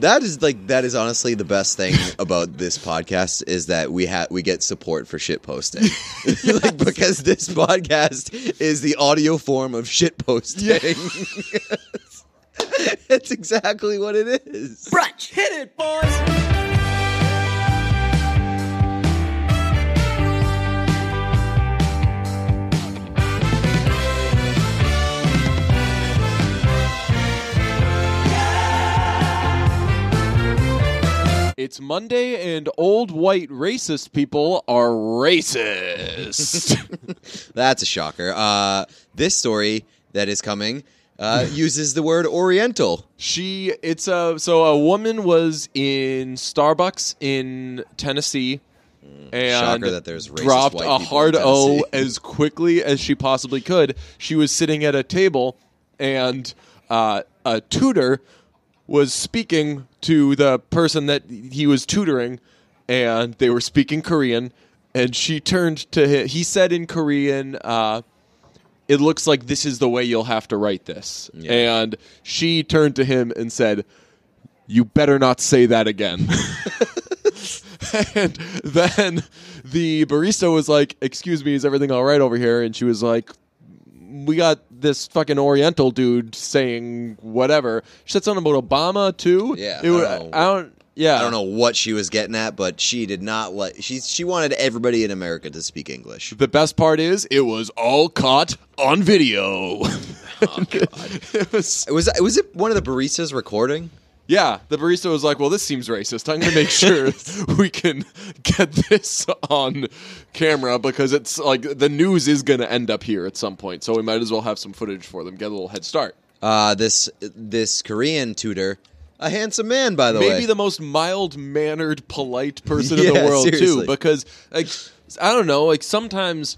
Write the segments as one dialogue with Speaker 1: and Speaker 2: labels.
Speaker 1: That is like that is honestly the best thing about this podcast is that we have we get support for shit posting. like because this podcast is the audio form of shit posting. it's exactly what it is.
Speaker 2: Brunch. Hit it, boys.
Speaker 3: It's Monday, and old white racist people are racist.
Speaker 1: That's a shocker. Uh, this story that is coming uh, uses the word Oriental.
Speaker 3: she, it's a so a woman was in Starbucks in Tennessee. And
Speaker 1: Shocker that there's racist
Speaker 3: dropped
Speaker 1: white
Speaker 3: a
Speaker 1: people in
Speaker 3: hard O as quickly as she possibly could. She was sitting at a table, and uh, a tutor was speaking to the person that he was tutoring, and they were speaking Korean. And she turned to him. He said in Korean, uh, "It looks like this is the way you'll have to write this."
Speaker 1: Yeah.
Speaker 3: And she turned to him and said, "You better not say that again." and then the barista was like, "Excuse me, is everything all right over here?" And she was like, "We got this fucking Oriental dude saying whatever." She said something about Obama too.
Speaker 1: Yeah,
Speaker 3: it
Speaker 1: I don't know.
Speaker 3: I don't. Yeah,
Speaker 1: I don't know what she was getting at, but she did not like. She she wanted everybody in America to speak English.
Speaker 3: The best part is it was all caught on video.
Speaker 1: Oh,
Speaker 3: it was
Speaker 1: Was was it one of the baristas recording?
Speaker 3: Yeah, the barista was like, "Well, this seems racist. I'm going to make sure we can get this on camera because it's like the news is going to end up here at some point, so we might as well have some footage for them, get a little head start."
Speaker 1: Uh, this this Korean tutor, a handsome man, by the
Speaker 3: Maybe
Speaker 1: way.
Speaker 3: Maybe the most mild mannered, polite person in the world
Speaker 1: seriously.
Speaker 3: too, because like I don't know, like sometimes.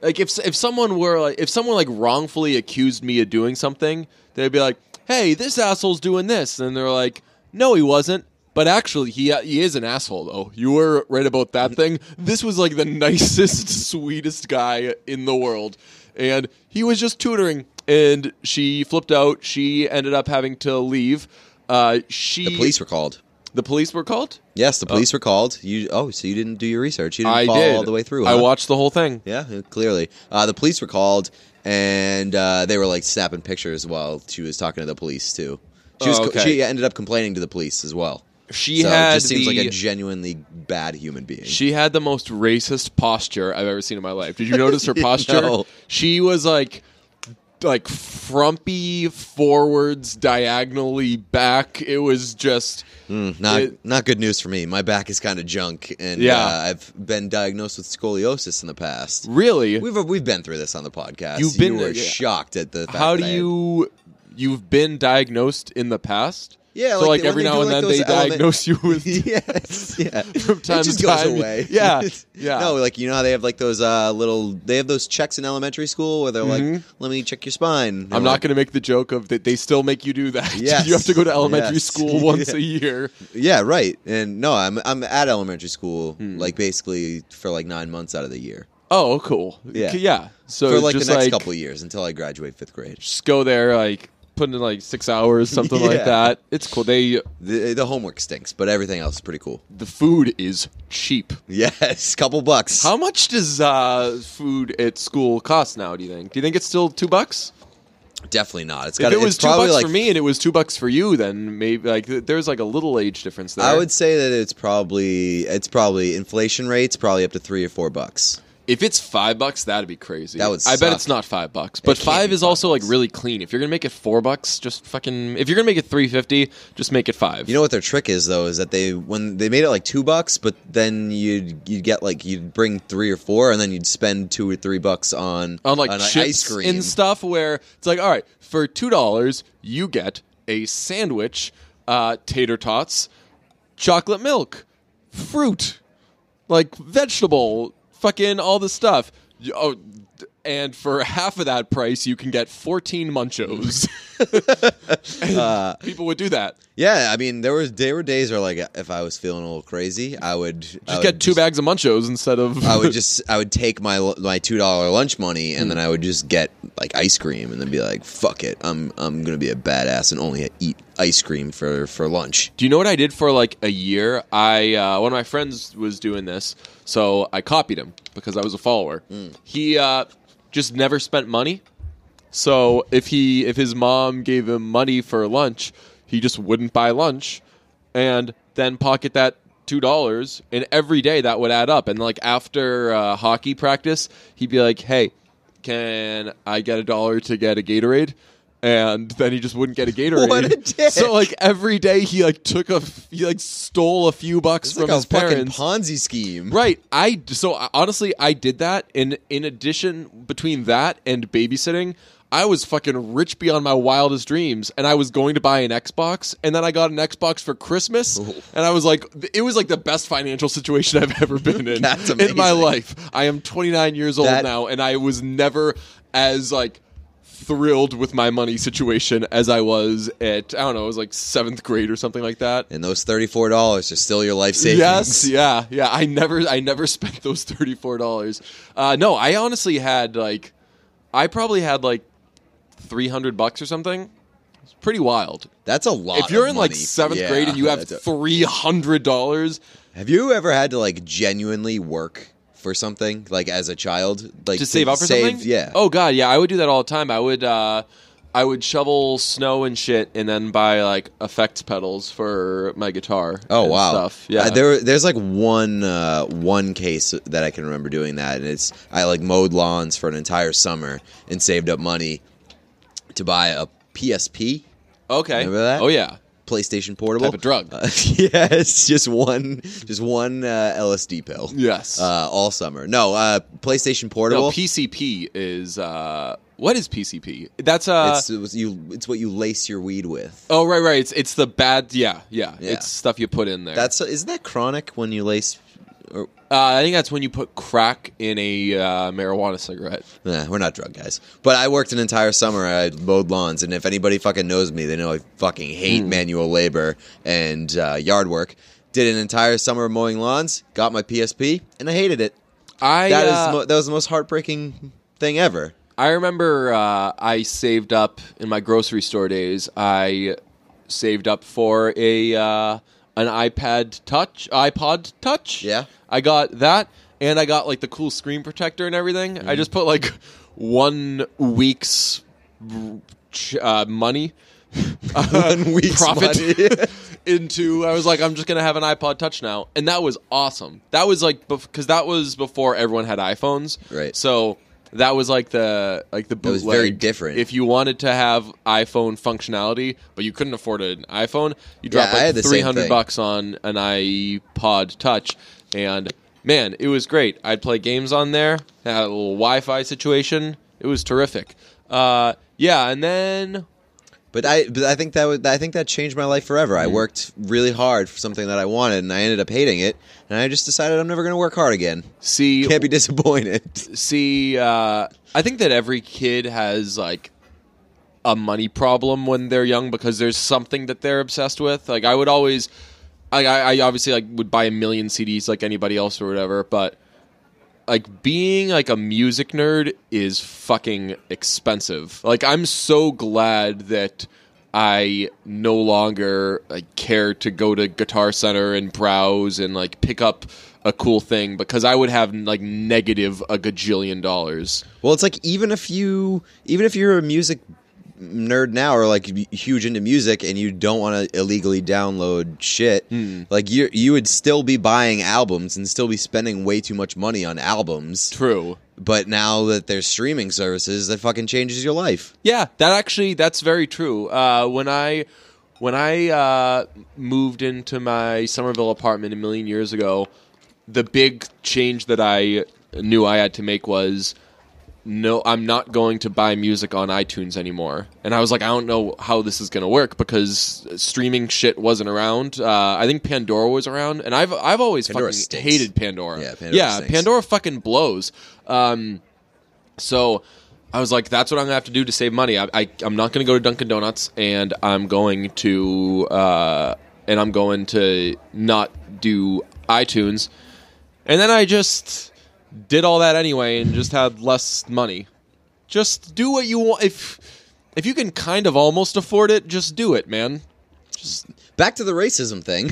Speaker 3: Like if if someone were like if someone like wrongfully accused me of doing something, they'd be like, "Hey, this asshole's doing this," and they're like, "No, he wasn't." But actually, he he is an asshole though. You were right about that thing. This was like the nicest, sweetest guy in the world, and he was just tutoring. And she flipped out. She ended up having to leave. Uh, she
Speaker 1: the police were called.
Speaker 3: the police were called.
Speaker 1: Yes, the police were called. You oh, so you didn't do your research? You didn't
Speaker 3: I
Speaker 1: follow
Speaker 3: did
Speaker 1: all the way through?
Speaker 3: I watched the whole thing.
Speaker 1: Yeah, clearly. Uh, the police were called, and uh, they were like snapping pictures while she was talking to the police too. She was
Speaker 3: Oh, okay.
Speaker 1: she ended up complaining to the police as well.
Speaker 3: She
Speaker 1: so
Speaker 3: had
Speaker 1: just seems like a genuinely bad human being.
Speaker 3: She had the most racist posture I've ever seen in my life. Did you notice her posture?
Speaker 1: No.
Speaker 3: She was like like frumpy forwards diagonally back. It was just
Speaker 1: not
Speaker 3: it-
Speaker 1: not good news for me. My back is kind of junk, and
Speaker 3: Yeah.
Speaker 1: uh, I've been diagnosed with scoliosis in the past.
Speaker 3: really
Speaker 1: We've we've been through this on the podcast.
Speaker 3: You've been-
Speaker 1: you were
Speaker 3: yeah.
Speaker 1: shocked at the. Fact
Speaker 3: how
Speaker 1: that
Speaker 3: do you you've been diagnosed in the past?
Speaker 1: Yeah,
Speaker 3: so
Speaker 1: like
Speaker 3: like, every now and
Speaker 1: like,
Speaker 3: then they
Speaker 1: element-
Speaker 3: diagnose you with
Speaker 1: yes, yeah.
Speaker 3: From time
Speaker 1: it just
Speaker 3: to
Speaker 1: goes away.
Speaker 3: Yeah, yeah.
Speaker 1: No, like you know how they have like those uh, little they have those checks in elementary school where they're like, "Let me check your spine."
Speaker 3: Mm-hmm. I'm not going to make the joke of that they still make you do that.
Speaker 1: Yes.
Speaker 3: you have to go to elementary
Speaker 1: Yes.
Speaker 3: school once
Speaker 1: Yeah.
Speaker 3: a year.
Speaker 1: Yeah, right. And no, I'm I'm at elementary school
Speaker 3: Hmm.
Speaker 1: like basically for like nine months out of the year
Speaker 3: Oh, cool.
Speaker 1: Yeah.
Speaker 3: yeah. So
Speaker 1: for like the next
Speaker 3: like,
Speaker 1: couple of years until I graduate fifth grade.
Speaker 3: just go there, like put in like six hours, something
Speaker 1: Yeah.
Speaker 3: like that. It's cool. They
Speaker 1: The, the homework stinks, but everything else is pretty cool.
Speaker 3: the food is cheap.
Speaker 1: Yes, couple bucks.
Speaker 3: How much does uh, food at school cost now? Do you think? Do you think it's still two bucks?
Speaker 1: Definitely not. It's
Speaker 3: If
Speaker 1: got
Speaker 3: it was two
Speaker 1: probably
Speaker 3: bucks
Speaker 1: like
Speaker 3: for me and it was two bucks for you, then maybe like th- there's like a little age difference there.
Speaker 1: I would say that it's probably it's probably inflation rates probably up to three or four bucks.
Speaker 3: If it's five bucks, that'd be crazy.
Speaker 1: That would
Speaker 3: I bet
Speaker 1: suck.
Speaker 3: it's not five bucks, but
Speaker 1: can't
Speaker 3: five
Speaker 1: be
Speaker 3: is
Speaker 1: five
Speaker 3: also like
Speaker 1: bucks.
Speaker 3: really clean. If you're gonna make it four bucks, just fucking. If you're gonna make it three fifty, just make it five.
Speaker 1: You know what their trick is though is that they when they made it like two bucks, but then you'd you'd get like you'd bring three or four, and then you'd spend two or three bucks on
Speaker 3: on like
Speaker 1: on
Speaker 3: chips
Speaker 1: ice cream
Speaker 3: and stuff where it's like all right for two dollars you get a sandwich uh, tater tots chocolate milk fruit like vegetable fucking all the stuff. You- oh, and for half of that price you can get 14 munchos.
Speaker 1: Uh,
Speaker 3: people would do that
Speaker 1: Yeah, I mean there was there were days where like if I was feeling a little crazy, I would
Speaker 3: just
Speaker 1: I would
Speaker 3: get two bags of munchos instead of
Speaker 1: I would just I would take my my two dollar lunch money and then
Speaker 3: Hmm.
Speaker 1: I would just get like ice cream and then be like fuck it I'm I'm gonna be a badass and only eat ice cream for for lunch.
Speaker 3: Do you know what I did for like a year? I uh, one of my friends was doing this, so I copied him because I was a follower. He uh, just never spent money. So if he if his mom gave him money for lunch, he just wouldn't buy lunch, and then pocket that two dollars. And every day that would add up. And like after uh, hockey practice, he'd be like, "Hey, can I get a dollar to get a Gatorade?" And then he just wouldn't get a Gatorade.
Speaker 1: What a dick.
Speaker 3: So like every day he like took a he like stole a few bucks
Speaker 1: It's
Speaker 3: from
Speaker 1: like
Speaker 3: his parents.
Speaker 1: Ponzi scheme.
Speaker 3: Right. I so honestly I did that. In in addition, between that and babysitting, I was fucking rich beyond my wildest dreams, and I was going to buy an Xbox, and then I got an Xbox for Christmas, and I was like, it was like the best financial situation I've ever been in in my life. I am 29 years old
Speaker 1: That-
Speaker 3: now, and I was never as like thrilled with my money situation as I was at I don't know, it was like seventh grade or something like that.
Speaker 1: And those thirty four dollars are still your life savings.
Speaker 3: Yes, yeah, yeah. I never, I never spent those thirty four dollars. Uh, no, I honestly had like, I probably had like three hundred bucks or something. It's pretty wild.
Speaker 1: That's a lot.
Speaker 3: if you're in like
Speaker 1: money.
Speaker 3: seventh
Speaker 1: Yeah,
Speaker 3: grade and you have three hundred dollars,
Speaker 1: have you ever had to like genuinely work for something like as a child, like
Speaker 3: to save up for something.
Speaker 1: Yeah.
Speaker 3: Oh god, yeah, I would do that all the time. I would, uh, I would shovel snow and shit, and then buy like effects pedals for my guitar.
Speaker 1: Oh
Speaker 3: and
Speaker 1: wow!
Speaker 3: stuff. Yeah,
Speaker 1: Uh, there, there's like one, uh, one case that I can remember doing that, and it's I like mowed lawns for an entire summer and saved up money to buy a PSP,
Speaker 3: okay.
Speaker 1: Remember that?
Speaker 3: Oh yeah.
Speaker 1: PlayStation Portable
Speaker 3: Type of drug.
Speaker 1: Uh, yeah, it's just one, just one uh, LSD pill.
Speaker 3: Yes.
Speaker 1: Uh, all summer. No, uh, PlayStation
Speaker 3: no,
Speaker 1: Portable.
Speaker 3: PCP is uh, what is PCP? That's uh,
Speaker 1: it's, it's you. It's what you lace your weed with.
Speaker 3: Oh right, right. It's it's the bad. Yeah, yeah.
Speaker 1: Yeah.
Speaker 3: It's stuff you put in there.
Speaker 1: That's isn't that chronic when you lace? Or,
Speaker 3: Uh, I think that's when you put crack in a uh, marijuana cigarette.
Speaker 1: Nah, we're not drug guys. But I worked an entire summer. I mowed lawns, and if anybody fucking knows me, they know I fucking hate manual labor and uh, yard work. Did an entire summer of mowing lawns. Got my PSP, and I hated it.
Speaker 3: I
Speaker 1: That is
Speaker 3: uh,
Speaker 1: mo- that was the most heartbreaking thing ever.
Speaker 3: I remember uh, I saved up in my grocery store days. I saved up for a uh, an iPad Touch, iPod Touch.
Speaker 1: Yeah.
Speaker 3: I got that, and I got like the cool screen protector and everything.
Speaker 1: Mm-hmm.
Speaker 3: I just put like one week's uh, money.
Speaker 1: One week's
Speaker 3: profit
Speaker 1: money.
Speaker 3: into I was like I'm just going to have an iPod touch now and that was awesome. That was like cuz that was before everyone had iPhones.
Speaker 1: Right.
Speaker 3: So that was like the like the bootleg.
Speaker 1: It was very different.
Speaker 3: If you wanted to have iPhone functionality but you couldn't afford an iPhone, you drop
Speaker 1: Yeah,
Speaker 3: like 300 bucks on an iPod touch and man, it was great. I'd play games on there, had a little Wi-Fi situation. It was terrific. Uh yeah, and then
Speaker 1: But I, but I think that would, I think that changed my life forever.
Speaker 3: Mm-hmm.
Speaker 1: I worked really hard for something that I wanted, and I ended up hating it. And I just decided I'm never going to work hard again.
Speaker 3: see
Speaker 1: Can't be disappointed.
Speaker 3: see uh, i think that every kid has like a money problem when they're young because there's something that they're obsessed with like i would always i, I obviously like would buy a million cds like anybody else or whatever but like being like a music nerd is fucking expensive like i'm so glad that I no longer like care to go to Guitar Center and browse and like pick up a cool thing because I would have like negative a gajillion dollars.
Speaker 1: Well, it's like even if you, even if you're a music nerd now or like huge into music and you don't want to illegally download shit,
Speaker 3: Hmm.
Speaker 1: like you you would still be buying albums and still be spending way too much money on albums.
Speaker 3: True.
Speaker 1: But now that there's streaming services, that fucking changes your life.
Speaker 3: Yeah, that actually that's very true. Uh, when I when I uh, moved into my Somerville apartment a million years ago, the big change that I knew I had to make was no, I'm not going to buy music on iTunes anymore. And I was like, I don't know how this is going to work because streaming shit wasn't around. Uh, I think Pandora was around, and I've I've always
Speaker 1: Pandora
Speaker 3: fucking
Speaker 1: stinks.
Speaker 3: hated Pandora.
Speaker 1: Yeah, Pandora
Speaker 3: yeah,
Speaker 1: stinks.
Speaker 3: Pandora fucking blows. Um, so I was like, that's what I'm gonna have to do to save money. I, I I'm not gonna go to Dunkin' Donuts, and I'm going to uh, and I'm going to not do iTunes. And then I just did all that anyway, and just had less money. Just do what you want. If if you can kind of almost afford it, just do it, man.
Speaker 1: Just back to the racism thing.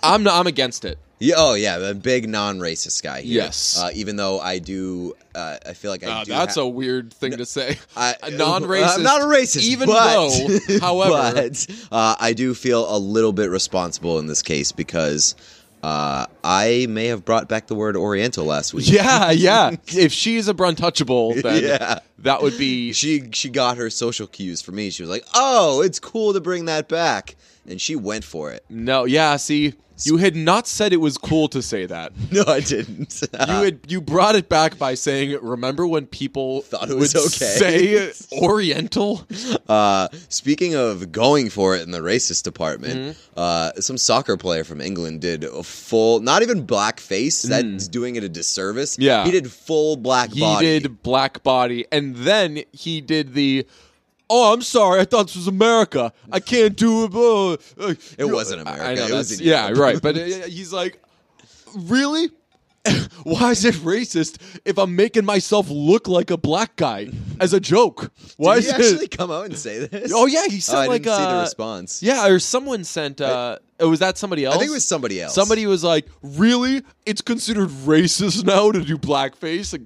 Speaker 3: I'm not, I'm against it.
Speaker 1: yeah, oh yeah, a big non-racist guy. Here.
Speaker 3: Yes.
Speaker 1: Uh, even though I do, uh, I feel like I
Speaker 3: Uh,
Speaker 1: do.
Speaker 3: that's
Speaker 1: ha-
Speaker 3: a weird thing to say.
Speaker 1: I-
Speaker 3: non-racist.
Speaker 1: I'm not a racist,
Speaker 3: even
Speaker 1: but,
Speaker 3: though, however,
Speaker 1: but, uh, I do feel a little bit responsible in this case because uh, I may have brought back the word Oriental last week.
Speaker 3: yeah, yeah. if she's a bruntouchable, then
Speaker 1: Yeah.
Speaker 3: that would be.
Speaker 1: She she got her social cues from me. She was like, "Oh, it's cool to bring that back," and she went for it.
Speaker 3: No, yeah. See, you had not said it was cool to say that.
Speaker 1: No, I didn't.
Speaker 3: You had you brought it back by saying, "Remember when people
Speaker 1: Thought it was
Speaker 3: would
Speaker 1: okay."
Speaker 3: say Oriental?"
Speaker 1: Uh, speaking of going for it in the racist department,
Speaker 3: Mm-hmm.
Speaker 1: uh, some soccer player from England did a full, not even black face. That's doing it a disservice.
Speaker 3: Mm. Yeah.
Speaker 1: he did full black
Speaker 3: He
Speaker 1: body.
Speaker 3: did black body, and then he did the. Oh, I'm sorry. I thought this was America. I can't do it. Uh,
Speaker 1: It wasn't America.
Speaker 3: I know,
Speaker 1: It was in
Speaker 3: yeah,
Speaker 1: Europe.
Speaker 3: right. But uh, he's like, really? Why is it racist if I'm making myself look like a black guy as a joke? Why
Speaker 1: Did
Speaker 3: is
Speaker 1: he actually
Speaker 3: it?
Speaker 1: come out and say this?
Speaker 3: Oh yeah, he
Speaker 1: Oh, I
Speaker 3: like
Speaker 1: didn't see the
Speaker 3: uh,
Speaker 1: response.
Speaker 3: Yeah, or someone sent. uh oh, was that somebody else?
Speaker 1: I think it was somebody else.
Speaker 3: Somebody was like, "Really? It's considered racist now to do blackface." Like,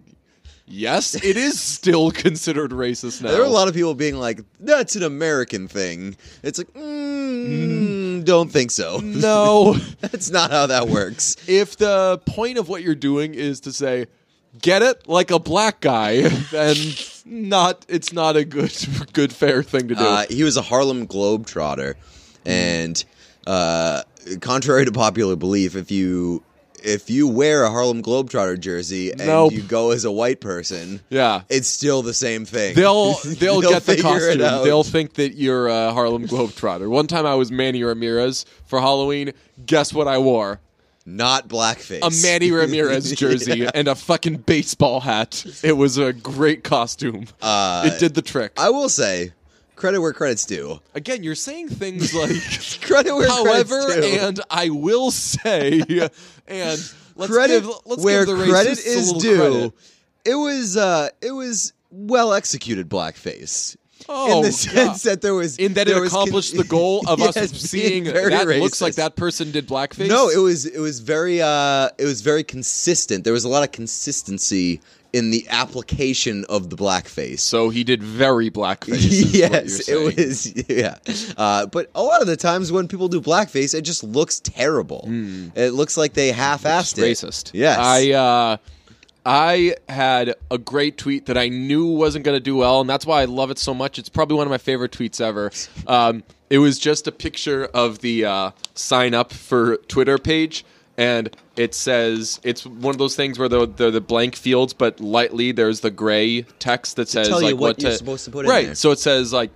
Speaker 3: yes, it is still considered racist now.
Speaker 1: There are a lot of people being like, "That's an American thing." It's like, mm, don't think so.
Speaker 3: no,
Speaker 1: That's not how that works.
Speaker 3: if the point of what you're doing is to say, "Get it?" like a black guy, then not. It's not a good, good, fair thing to do.
Speaker 1: Uh, he was a Harlem Globetrotter, and uh, contrary to popular belief, if you if you wear a Harlem Globetrotter jersey and
Speaker 3: Nope.
Speaker 1: you go as a white person,
Speaker 3: yeah.
Speaker 1: it's still the same thing.
Speaker 3: They'll they'll, get the costume. They'll think that you're a Harlem Globetrotter. One time I was Manny Ramirez for Halloween. Guess what I wore?
Speaker 1: not blackface.
Speaker 3: A Manny Ramirez jersey
Speaker 1: Yeah.
Speaker 3: and a fucking baseball hat. It was a great costume.
Speaker 1: Uh,
Speaker 3: it did the trick.
Speaker 1: I will say, credit where credit's due.
Speaker 3: Again, you're saying things like
Speaker 1: Credit where
Speaker 3: however
Speaker 1: credit's due.
Speaker 3: and I will say and let's
Speaker 1: credit
Speaker 3: give let's
Speaker 1: where
Speaker 3: give the
Speaker 1: credit is due.
Speaker 3: credit.
Speaker 1: It was uh, it was well executed blackface.
Speaker 3: Oh,
Speaker 1: in the
Speaker 3: yeah.
Speaker 1: sense that there was
Speaker 3: in that it
Speaker 1: was con-
Speaker 3: accomplished the goal of
Speaker 1: Yes,
Speaker 3: us seeing that looks like that person did blackface.
Speaker 1: No, it was it was very uh it was very consistent. There was a lot of consistency in the application of the blackface.
Speaker 3: So he did very blackface.
Speaker 1: yes, it was. Yeah, uh, but a lot of the times when people do blackface, it just looks terrible. It looks like they half-assed it.
Speaker 3: racist.
Speaker 1: Yes,
Speaker 3: I uh, I had a great tweet that I knew wasn't going to do well, and that's why I love it so much. It's probably one of my favorite tweets ever. Um, it was just a picture of the uh, sign up for Twitter page, and it says it's one of those things where they're the blank fields, but lightly there's the gray text that says
Speaker 1: tell you
Speaker 3: like
Speaker 1: what you're
Speaker 3: to,
Speaker 1: supposed to put in
Speaker 3: right.
Speaker 1: there.
Speaker 3: So it says like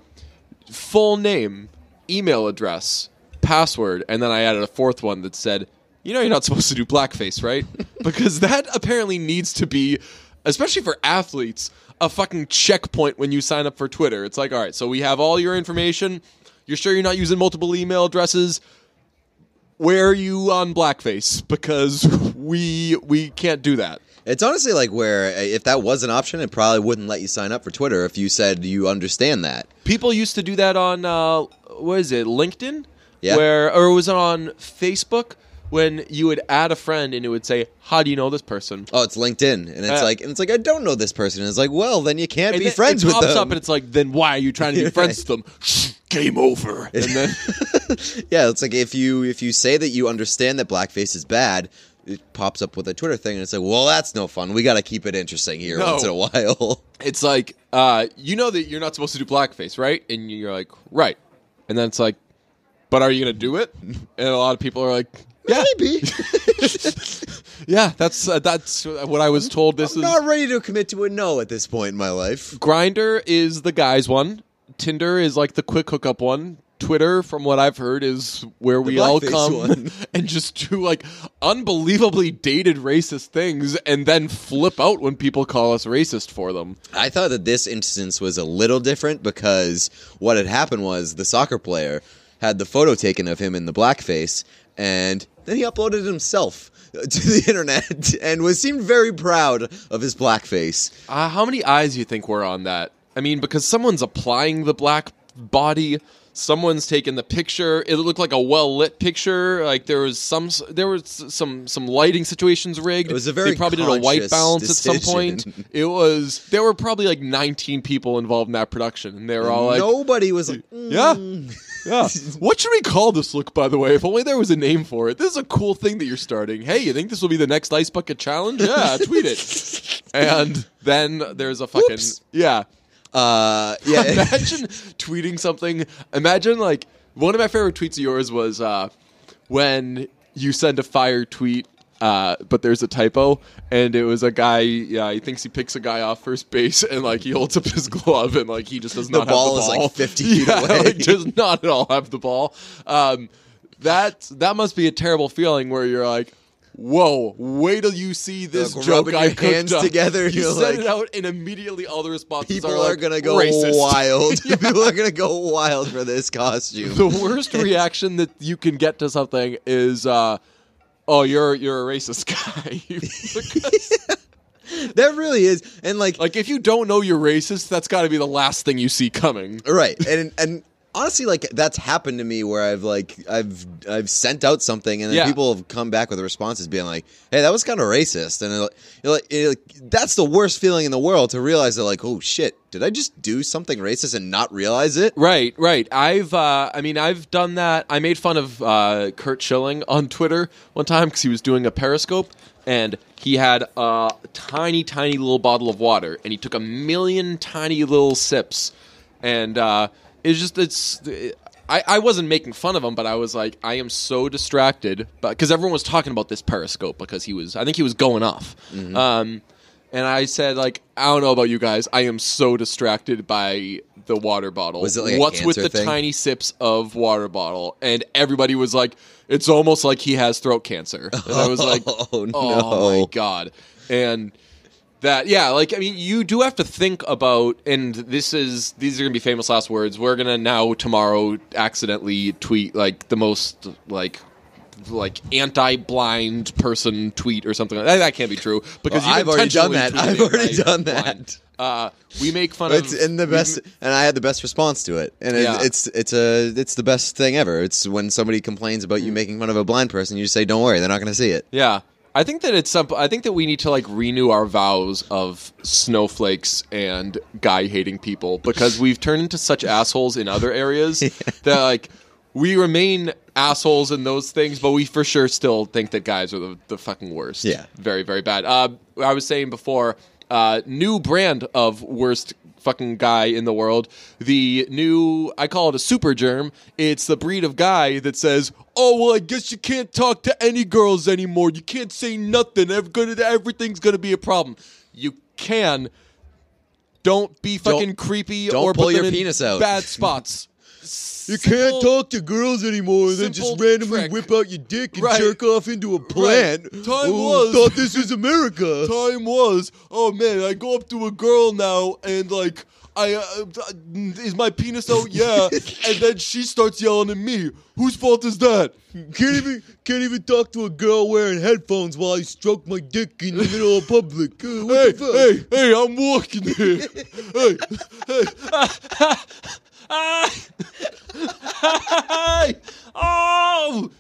Speaker 3: full name, email address, password, and then I added a fourth one that said, "You know, you're not supposed to do blackface, right?" because that apparently needs to be, especially for athletes, a fucking checkpoint when you sign up for Twitter. It's like, all right, so we have all your information. You're sure you're not using multiple email addresses? Where are you on blackface? Because we we can't do that.
Speaker 1: It's honestly like where uh, if that was an option, it probably wouldn't let you sign up for Twitter if you said you understand that.
Speaker 3: People used to do that on uh, what is it, LinkedIn?
Speaker 1: Yeah.
Speaker 3: Where or was it on Facebook when you would add a friend and it would say, "How do you know this person?"
Speaker 1: Oh, it's LinkedIn, and it's
Speaker 3: Yeah.
Speaker 1: like, and it's like I don't know this person. And it's like, well, then you can't
Speaker 3: And
Speaker 1: be
Speaker 3: then
Speaker 1: friends
Speaker 3: it
Speaker 1: with
Speaker 3: pops
Speaker 1: them.
Speaker 3: up and it's like, "Then why are you trying to be friends with them?" Game over. And then
Speaker 1: yeah, it's like if you if you say that you understand that blackface is bad, it pops up with a Twitter thing, and it's like, well, that's no fun. We got to keep it interesting here
Speaker 3: No.
Speaker 1: once in a while.
Speaker 3: it's like, uh, you know that you're not supposed to do blackface, right? And you're like, right. And then it's like, but are you gonna do it? And a lot of people are like, yeah,
Speaker 1: Maybe
Speaker 3: yeah. That's uh, that's what I was told. This
Speaker 1: I'm
Speaker 3: is
Speaker 1: not ready to commit to a no at this point in my life.
Speaker 3: Grindr is the guys one. Tinder is like the quick hookup one. Twitter, from what I've heard, is where we all come and just do like unbelievably dated racist things and then flip out when people call us racist for them.
Speaker 1: I thought that this instance was a little different because what had happened was the soccer player had the photo taken of him in the blackface, and then he uploaded himself to the internet and was seemed very proud of his blackface.
Speaker 3: Uh, how many eyes do you think were on that? I mean, because someone's applying the black body, someone's taken the picture. It looked like a well lit picture. Like there was some there was some some lighting situations rigged.
Speaker 1: It was a very
Speaker 3: they probably did a white balance at some point. It was there were probably like 19 people involved in that production, and they were all like,
Speaker 1: Nobody was like,
Speaker 3: yeah.
Speaker 1: "Mm."
Speaker 3: Yeah. What should we call this look, by the way? If only there was a name for it. This is a cool thing that you're starting. Hey, you think this will be the next Ice Bucket Challenge? Yeah, tweet it. And then there's a fucking. Yeah.
Speaker 1: Uh, yeah.
Speaker 3: Imagine tweeting something. Imagine, like, one of my favorite tweets of yours was uh, when you send a fire tweet. Uh, but there's a typo, and it was a guy. Yeah, he thinks he picks a guy off first base, and like he holds up his glove, and like he just does not.
Speaker 1: The ball
Speaker 3: have
Speaker 1: is, like,
Speaker 3: ball
Speaker 1: 50 feet
Speaker 3: yeah,
Speaker 1: away.
Speaker 3: Like, does not at all have the ball. Um, that that must be a terrible feeling where you're like, "Whoa, wait till you see this
Speaker 1: Like,
Speaker 3: joke I
Speaker 1: your
Speaker 3: cooked
Speaker 1: hands
Speaker 3: up."
Speaker 1: together,
Speaker 3: You
Speaker 1: you're
Speaker 3: send
Speaker 1: like-
Speaker 3: it out, and immediately all the responses
Speaker 1: People
Speaker 3: are,
Speaker 1: are,
Speaker 3: like,
Speaker 1: gonna go
Speaker 3: racist.
Speaker 1: wild. People are gonna go wild for this costume.
Speaker 3: the worst reaction that you can get to something is, uh, "Oh, you're you're a racist guy." Because,
Speaker 1: that really is, and like,
Speaker 3: like, if you don't know you're racist, that's got to be the last thing you see coming.
Speaker 1: right, and and honestly, like that's happened to me where I've like I've I've sent out something, and then
Speaker 3: Yeah.
Speaker 1: people have come back with responses being like, "Hey, that was kind of racist," and it, you're like, you're like, that's the worst feeling in the world to realize that like, oh shit, did I just do something racist and not realize it?
Speaker 3: Right, right. I've, uh, I mean, I've done that. I made fun of uh, Curt Schilling on Twitter one time because he was doing a Periscope, and he had a tiny, tiny little bottle of water, and he took a million tiny little sips, and uh, it's just it's. I, I wasn't making fun of him, but I was like, I am so distracted, because everyone was talking about this Periscope because he was, I think he was going off. Um, and I said, like, I don't know about you guys. I am so distracted by the water bottle.
Speaker 1: Was it like a
Speaker 3: What's with the
Speaker 1: thing?
Speaker 3: tiny sips of water bottle? And everybody was like, it's almost like he has throat cancer. And I was like,
Speaker 1: Oh,
Speaker 3: oh
Speaker 1: no.
Speaker 3: my god. And that yeah, like I mean, you do have to think about, and this is these are gonna be famous last words. We're gonna now tomorrow accidentally tweet like the most like like anti-blind person tweet or something like that. That can't be true because
Speaker 1: Well, I've already done that. I've already done that.
Speaker 3: Uh, we make fun
Speaker 1: It's
Speaker 3: of
Speaker 1: in the
Speaker 3: we-
Speaker 1: best, and I had the best response to it. And it, it's it's a it's the best thing ever. It's when somebody complains about
Speaker 3: Mm.
Speaker 1: you making fun of a blind person, you just say, "Don't worry, they're not going to see it."
Speaker 3: Yeah. I think that it's some. I think that we need to like renew our vows of snowflakes and guy hating people because we've turned into such assholes in other areas that like we remain assholes in those things, but we for sure still think that guys are the, the fucking worst.
Speaker 1: Yeah.
Speaker 3: very very bad. Uh, I was saying before, uh, new brand of worst fucking guy in the world. The new, I call it a super germ. It's the breed of guy that says, "Oh well, I guess you can't talk to any girls anymore. You can't say nothing. Everything's gonna be a problem. You can. Don't be fucking creepy
Speaker 1: don't
Speaker 3: or
Speaker 1: pull your penis out.
Speaker 3: Bad spots.
Speaker 1: You can't talk to girls anymore. Then just randomly
Speaker 3: trick.
Speaker 1: whip out your dick and
Speaker 3: Right.
Speaker 1: jerk off into a plant.
Speaker 3: Time
Speaker 1: oh,
Speaker 3: was-
Speaker 1: thought this was America.
Speaker 3: time was, oh man, I go up to a girl now and like, I uh, uh, is my penis out? Yeah, and then she starts yelling at me. Whose fault is that?
Speaker 1: Can't even can't even talk to a girl wearing headphones while I stroke my dick in the middle of public. Uh, what
Speaker 3: Hey,
Speaker 1: the fuck?
Speaker 3: hey, hey! I'm walking here. hey, hey, oh,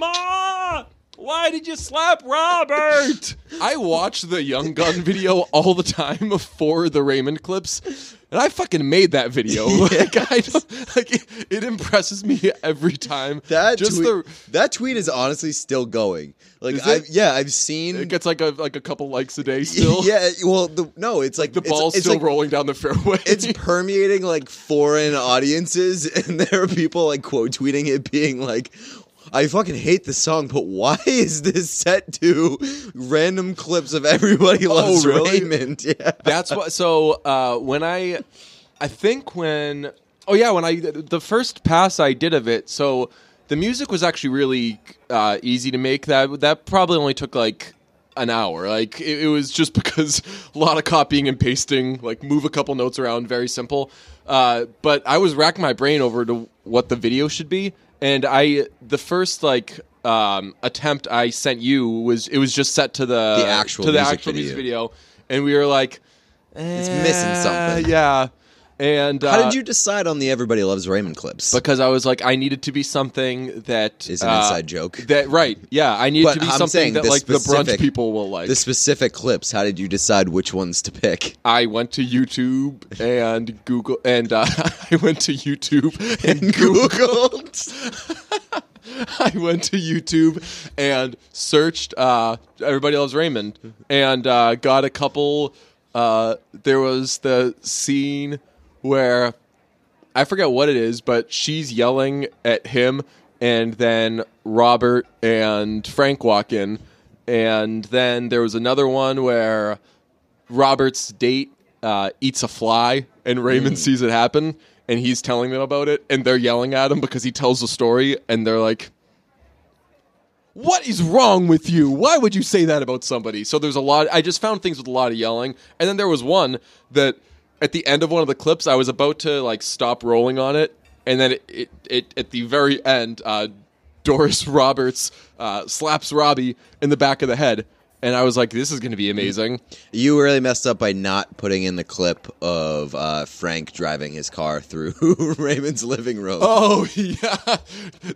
Speaker 3: ma! Why did you slap Robert? I watch the Young Gun video all the time for the Raymond clips, and I fucking made that video. like, I don't, like it, it impresses me every time.
Speaker 1: That
Speaker 3: just
Speaker 1: tweet,
Speaker 3: the
Speaker 1: that tweet is honestly still going. Like, I yeah, I've seen.
Speaker 3: it gets like a like a couple likes a day still.
Speaker 1: Yeah, well, the, no, it's like
Speaker 3: the
Speaker 1: it's-
Speaker 3: ball's
Speaker 1: it's
Speaker 3: still
Speaker 1: like,
Speaker 3: rolling down the fairway.
Speaker 1: It's permeating like foreign audiences, and there are people like quote tweeting it, being like, "I fucking hate this song, but why is this set to random clips of everybody loves
Speaker 3: Oh, really?
Speaker 1: Raymond?" Yeah,
Speaker 3: That's what. So uh, when I, I think when oh yeah when I the first pass I did of it. So the music was actually really uh, easy to make. That that probably only took like an hour. Like it, it was just because a lot of copying and pasting. Like move a couple notes around. Very simple. Uh, but I was racking my brain over to what the video should be, and I the first like. Um, attempt I sent you was it was just set to the,
Speaker 1: The actual
Speaker 3: to the
Speaker 1: music
Speaker 3: actual
Speaker 1: video.
Speaker 3: music video, and we were like,
Speaker 1: It's missing
Speaker 3: "Eh,
Speaker 1: something."
Speaker 3: Yeah. And uh,
Speaker 1: How did you decide on the Everybody Loves Raymond clips?
Speaker 3: Because I was like, I needed to be something that
Speaker 1: Is an
Speaker 3: uh,
Speaker 1: inside joke.
Speaker 3: That right? Yeah, I needed
Speaker 1: But
Speaker 3: to be
Speaker 1: I'm
Speaker 3: something that
Speaker 1: the
Speaker 3: like the brunch people will like.
Speaker 1: the specific clips. How did you decide which ones to pick?
Speaker 3: I went to YouTube and Google, and uh, I went to YouTube and Google.
Speaker 1: Googled.
Speaker 3: I went to YouTube and searched uh, "Everybody Loves Raymond" and uh, got a couple. Uh, there was the scene where I forget what it is, but she's yelling at him, and then Robert and Frank walk in, and then there was another one where Robert's date uh, eats a fly, and Raymond sees it happen, and he's telling them about it, and they're yelling at him because he tells the story, and they're like, "What is wrong with you? Why would you say that about somebody?" So there's a lot. I just found things with a lot of yelling, and then there was one that at the end of one of the clips, I was about to like stop rolling on it, and then it, it, it at the very end, uh, Doris Roberts uh, slaps Robbie in the back of the head. And I was like, "This is going to be amazing."
Speaker 1: You really messed up by not putting in the clip of uh, Frank driving his car through Raymond's living room.
Speaker 3: Oh yeah,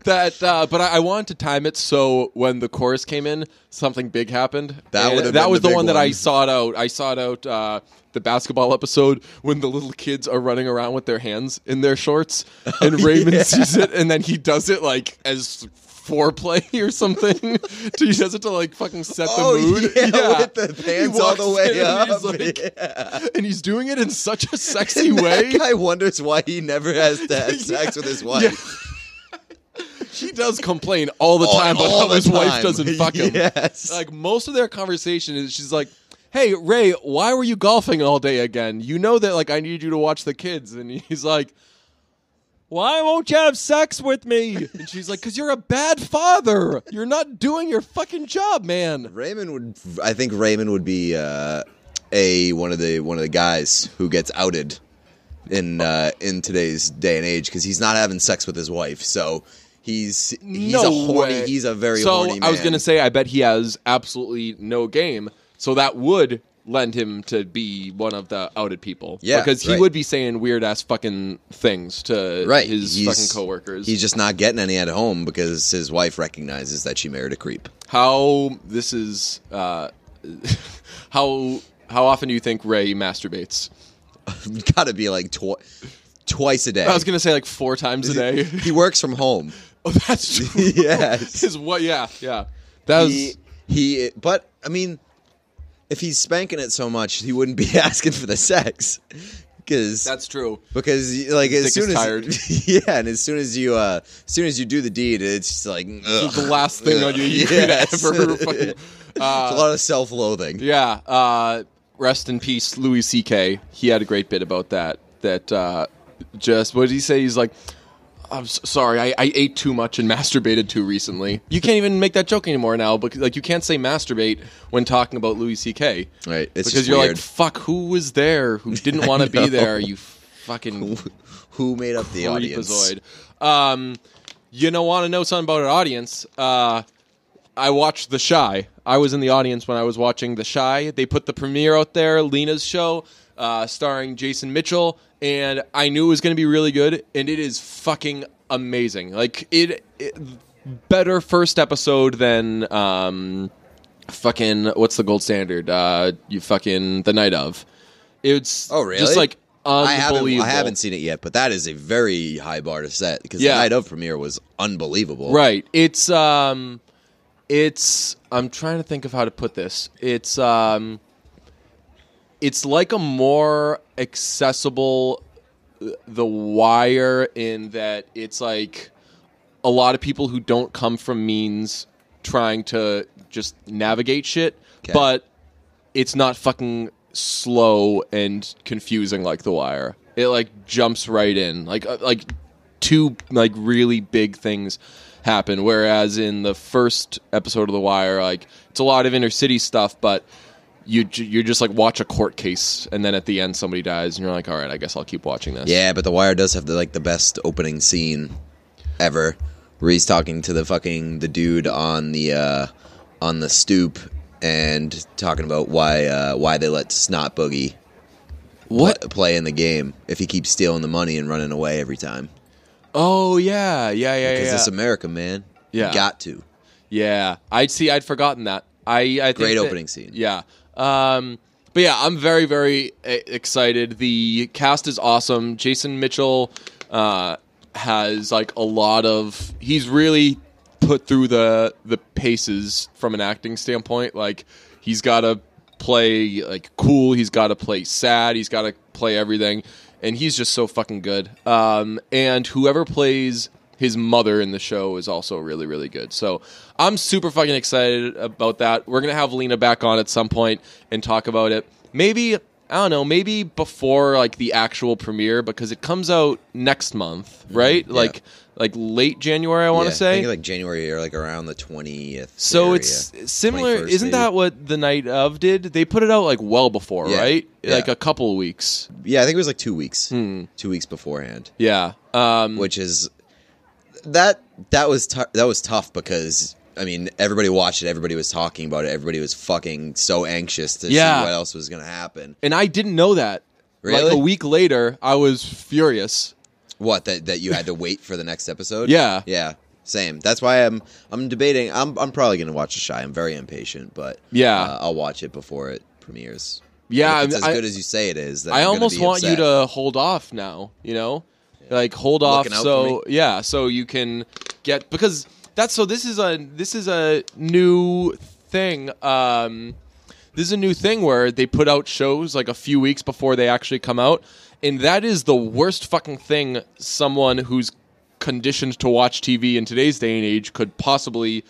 Speaker 3: that. Uh, but I, I wanted to time it so when the chorus came in, something big happened.
Speaker 1: That would've
Speaker 3: that
Speaker 1: been
Speaker 3: was
Speaker 1: the
Speaker 3: the
Speaker 1: big
Speaker 3: one that I sought out. I sought out uh, the basketball episode when the little kids are running around with their hands in their shorts, and Raymond
Speaker 1: yeah.
Speaker 3: sees it, and then he does it like as foreplay or something. he does it to like fucking set the
Speaker 1: Oh,
Speaker 3: mood.
Speaker 1: yeah, with the
Speaker 3: He
Speaker 1: pants all the way
Speaker 3: in and he's
Speaker 1: up.
Speaker 3: like-
Speaker 1: Yeah.
Speaker 3: and he's doing it in such a sexy way.
Speaker 1: That guy wonders why he never has to have sex with his wife.
Speaker 3: He does complain all the
Speaker 1: All-
Speaker 3: time about how his wife doesn't fuck him.
Speaker 1: Yes.
Speaker 3: Like most of their conversation is she's like, "Hey Ray, why were you golfing all day again? You know that like I need you to watch the kids." And he's like, "Why won't you have sex with me?" And she's like, "Cuz you're a bad father. You're not doing your fucking job, man."
Speaker 1: Raymond would. I think Raymond would be uh, a one of the one of the guys who gets outed in uh, in today's day and age because he's not having sex with his wife. So he's he's
Speaker 3: no
Speaker 1: a horny.
Speaker 3: way.
Speaker 1: He's a very
Speaker 3: so
Speaker 1: horny man.
Speaker 3: I was gonna say, I bet he has absolutely no game. So that would lend him to be one of the outed people.
Speaker 1: Yeah,
Speaker 3: because he
Speaker 1: right.
Speaker 3: would be saying weird ass fucking things to
Speaker 1: right.
Speaker 3: his
Speaker 1: he's,
Speaker 3: fucking coworkers.
Speaker 1: He's just not getting any at home because his wife recognizes that she married a creep.
Speaker 3: how this is uh, how how often do you think Ray masturbates?
Speaker 1: Got to be like tw- twice a day.
Speaker 3: I was gonna say like four times a day.
Speaker 1: he works from home.
Speaker 3: oh, that's true.
Speaker 1: yes.
Speaker 3: His what? Yeah, yeah. That was
Speaker 1: he, he but I mean if he's spanking it so much he wouldn't be asking for the sex because
Speaker 3: that's true.
Speaker 1: because like as soon as
Speaker 3: tired.
Speaker 1: yeah and as soon as you uh as soon as you do the deed it's just like
Speaker 3: is the last thing on you you could ever fucking.
Speaker 1: It's a lot of self-loathing
Speaker 3: Yeah. Uh, rest in peace, Louis C.K. He had a great bit about that. That uh, just what did he say? He's like, I'm s- sorry, I, I ate too much and masturbated too recently. You can't even make that joke anymore now, because like you can't say masturbate when talking about Louis C.K.
Speaker 1: right it's
Speaker 3: because
Speaker 1: just
Speaker 3: you're
Speaker 1: weird.
Speaker 3: like, fuck, who was there who didn't want to be there? You fucking
Speaker 1: who made up the audience.
Speaker 3: Um, you know, want to know something about an audience? Uh, I watched The Chi. I was in the audience when I was watching The Chi. They put the premiere out there, Lena's show, uh, starring Jason Mitchell, and I knew it was going to be really good, and it is fucking amazing. Like it, it better first episode than um, fucking what's the gold standard? Uh, you fucking the night of. It's
Speaker 1: Oh, really?
Speaker 3: Just like
Speaker 1: I haven't. I haven't seen it yet, but that is a very high bar to set because
Speaker 3: Yeah.
Speaker 1: the night of premiere was unbelievable.
Speaker 3: Right. It's um it's I'm trying to think of how to put this. It's um it's like a more accessible The Wire in that it's like a lot of people who don't come from means trying to just navigate shit,
Speaker 1: Okay.
Speaker 3: but it's not fucking slow and confusing like The Wire. It like jumps right in. Like uh, like two like really big things happen whereas in the first episode of The Wire like it's a lot of inner city stuff but you you just like watch a court case and then at the end somebody dies and you're like all right I guess I'll keep watching this.
Speaker 1: Yeah, but The Wire does have the like the best opening scene ever, where he's talking to the fucking the dude on the uh, on the stoop and talking about why uh, why they let Snot Boogie
Speaker 3: What?
Speaker 1: pl- play in the game if he keeps stealing the money and running away every time.
Speaker 3: Oh yeah, yeah, yeah,
Speaker 1: Because
Speaker 3: yeah.
Speaker 1: it's America, man.
Speaker 3: Yeah.
Speaker 1: You got to.
Speaker 3: Yeah, I'd see. I'd forgotten that. I, I think
Speaker 1: Great
Speaker 3: that-
Speaker 1: opening scene.
Speaker 3: Yeah. Um, but yeah, I'm very, very e- excited. The cast is awesome. Jason Mitchell uh, has like a lot of. He's really put through the the paces from an acting standpoint. Like he's got to play like cool. He's got to play sad. He's got to play everything, and he's just so fucking good. Um, and whoever plays his mother in the show is also really really good. So I'm super fucking excited about that. We're gonna have Lena back on at some point and talk about it. Maybe I don't know. Maybe before like the actual premiere because it comes out next month, right?
Speaker 1: yeah.
Speaker 3: Like like late January. I want to
Speaker 1: Yeah,
Speaker 3: say.
Speaker 1: I think like January or like around the twentieth.
Speaker 3: So it's similar, isn't that what the night of did? They put it out like well before,
Speaker 1: Yeah.
Speaker 3: right? Like a couple of weeks.
Speaker 1: Yeah, I think it was like two weeks.
Speaker 3: Hmm.
Speaker 1: Two weeks beforehand,
Speaker 3: Yeah. Um,
Speaker 1: which is that that was tou- that was tough because I mean everybody watched it, everybody was talking about it, everybody was fucking so anxious to
Speaker 3: Yeah.
Speaker 1: see what else was gonna happen.
Speaker 3: and I didn't know that. Like a week later, I was furious.
Speaker 1: What that that you had to wait for the next episode?
Speaker 3: Yeah.
Speaker 1: yeah, same. That's why I'm I'm debating. I'm I'm probably gonna watch the Chi. I'm very impatient, but
Speaker 3: Yeah.
Speaker 1: uh, I'll watch it before it premieres.
Speaker 3: Yeah,
Speaker 1: If it's
Speaker 3: I-
Speaker 1: as good as you say it is. Then
Speaker 3: I
Speaker 1: I'm gonna
Speaker 3: almost
Speaker 1: be
Speaker 3: want you
Speaker 1: upset.
Speaker 3: to hold off now. You know, like hold off.
Speaker 1: Looking out
Speaker 3: So
Speaker 1: for
Speaker 3: yeah, so you can get because that's so. This is a this is a new thing. Um, this is a new thing where they put out shows like a few weeks before they actually come out, and that is the worst fucking thing someone who's conditioned to watch TV in today's day and age could possibly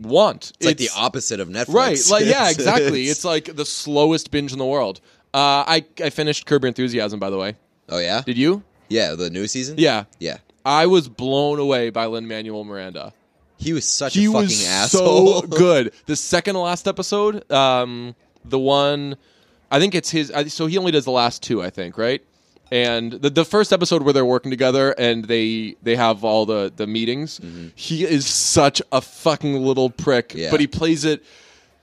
Speaker 3: want.
Speaker 1: It's like the opposite of Netflix,
Speaker 3: Right. Like yeah, exactly. It's like the slowest binge in the world. Uh, I I finished Curb Your Enthusiasm by the way.
Speaker 1: oh yeah,
Speaker 3: Did you?
Speaker 1: Yeah. The new season.
Speaker 3: Yeah.
Speaker 1: yeah.
Speaker 3: I was blown away by Lin Manuel Miranda.
Speaker 1: He was such
Speaker 3: He
Speaker 1: a fucking
Speaker 3: was
Speaker 1: asshole.
Speaker 3: so good. The second to last episode, um, the one, I think it's his. So he only does the last two, I think, right? And the the first episode where they're working together and they they have all the the meetings. He is such a fucking little prick,
Speaker 1: Mm-hmm. Yeah.
Speaker 3: but he plays it.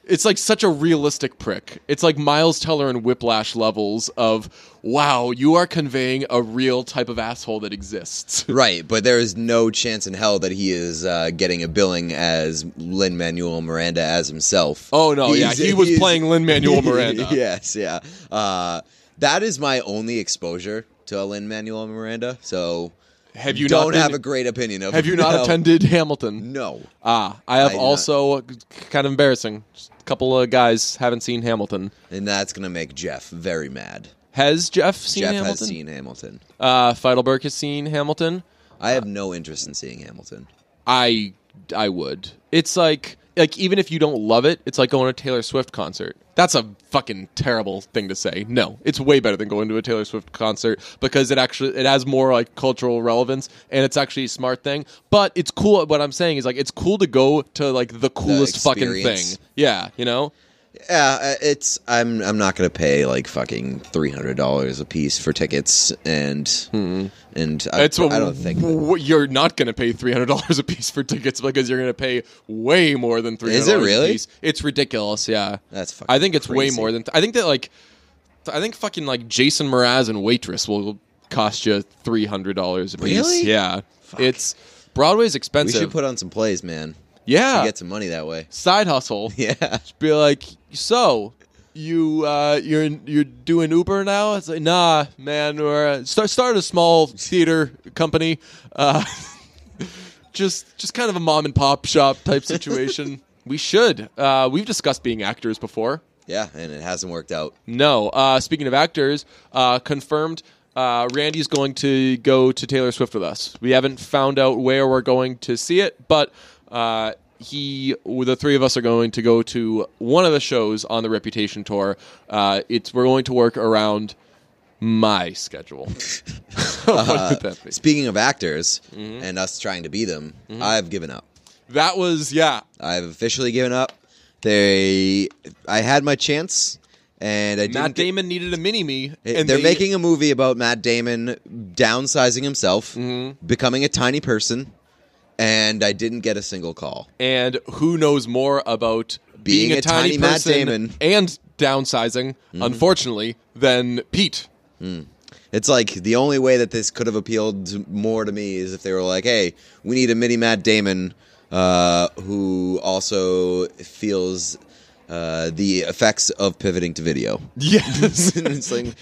Speaker 3: It's like such a realistic prick. It's like Miles Teller and Whiplash levels of wow, you are conveying a real type of asshole that exists.
Speaker 1: Right, but there is no chance in hell that he is uh, getting a billing as Lin Manuel Miranda as himself.
Speaker 3: Oh, no, yeah, he was playing Lin-Manuel Miranda.
Speaker 1: yes, yeah. Uh, that is my only exposure to Lin Manuel Miranda. So
Speaker 3: Have you
Speaker 1: don't
Speaker 3: not been-
Speaker 1: have a great opinion of
Speaker 3: Have you not
Speaker 1: No.
Speaker 3: attended Hamilton?
Speaker 1: No.
Speaker 3: Ah, I have
Speaker 1: I
Speaker 3: also kind of embarrassing. Just a couple of guys haven't seen Hamilton.
Speaker 1: And that's gonna make Jeff very mad.
Speaker 3: Has Jeff seen Hamilton?
Speaker 1: Jeff
Speaker 3: Hamilton?
Speaker 1: has seen Hamilton.
Speaker 3: Uh, Feidelberg has seen Hamilton.
Speaker 1: I have no interest in seeing Hamilton.
Speaker 3: I I would. It's like like even if you don't love it, it's like going to a Taylor Swift concert. That's a fucking terrible thing to say. No, it's way better than going to a Taylor Swift concert because it actually it has more like cultural relevance and it's actually a smart thing. But it's cool. What I'm saying is like it's cool to go to like the coolest fucking thing. Yeah, you know.
Speaker 1: Yeah, uh, it's I'm I'm not gonna pay like fucking three hundred dollars a piece for tickets, and and I, I don't think
Speaker 3: w- you're not going to pay three hundred dollars a piece for tickets because you're going to pay way more than three.
Speaker 1: Is it really?
Speaker 3: A piece. It's ridiculous. Yeah,
Speaker 1: That's fucking
Speaker 3: I think it's way more than. I think that like, I think fucking like Jason Mraz and Waitress will cost you three hundred dollars a piece.
Speaker 1: Really?
Speaker 3: Yeah, it's Broadway's expensive.
Speaker 1: we should put on some plays, man.
Speaker 3: yeah,
Speaker 1: get some money that way.
Speaker 3: side hustle.
Speaker 1: Yeah,
Speaker 3: Be like, so you uh, you're you're doing Uber now? It's like, nah, man. We're start start a small theater company. Uh, just just kind of a mom and pop shop type situation. we should. Uh, we've discussed being actors before.
Speaker 1: yeah, and it hasn't worked out.
Speaker 3: No. Uh, speaking of actors, uh, confirmed. Uh, Randy's going to go to Taylor Swift with us. We haven't found out where we're going to see it, but uh, he, the three of us, are going to go to one of the shows on the Reputation tour. Uh, it's we're going to work around my schedule. what would that be?
Speaker 1: Speaking of actors
Speaker 3: Mm-hmm.
Speaker 1: and us trying to be them, I've given up.
Speaker 3: That was yeah.
Speaker 1: I've officially given up. They, I had my chance, and I didn't.
Speaker 3: Matt
Speaker 1: get-
Speaker 3: Damon needed a mini me, and
Speaker 1: they're
Speaker 3: they-
Speaker 1: making a movie about Matt Damon downsizing himself,
Speaker 3: Mm-hmm.
Speaker 1: becoming a tiny person, and I didn't get a single call.
Speaker 3: and who knows more about being,
Speaker 1: Being
Speaker 3: a,
Speaker 1: a
Speaker 3: tiny,
Speaker 1: tiny Matt
Speaker 3: person
Speaker 1: Damon.
Speaker 3: and downsizing,
Speaker 1: Mm-hmm.
Speaker 3: unfortunately, than Pete.
Speaker 1: It's like the only way that this could have appealed more to me is if they were like, "Hey, we need a mini Matt Damon uh, who also feels uh, the effects of pivoting to video."
Speaker 3: Yes.
Speaker 1: Like,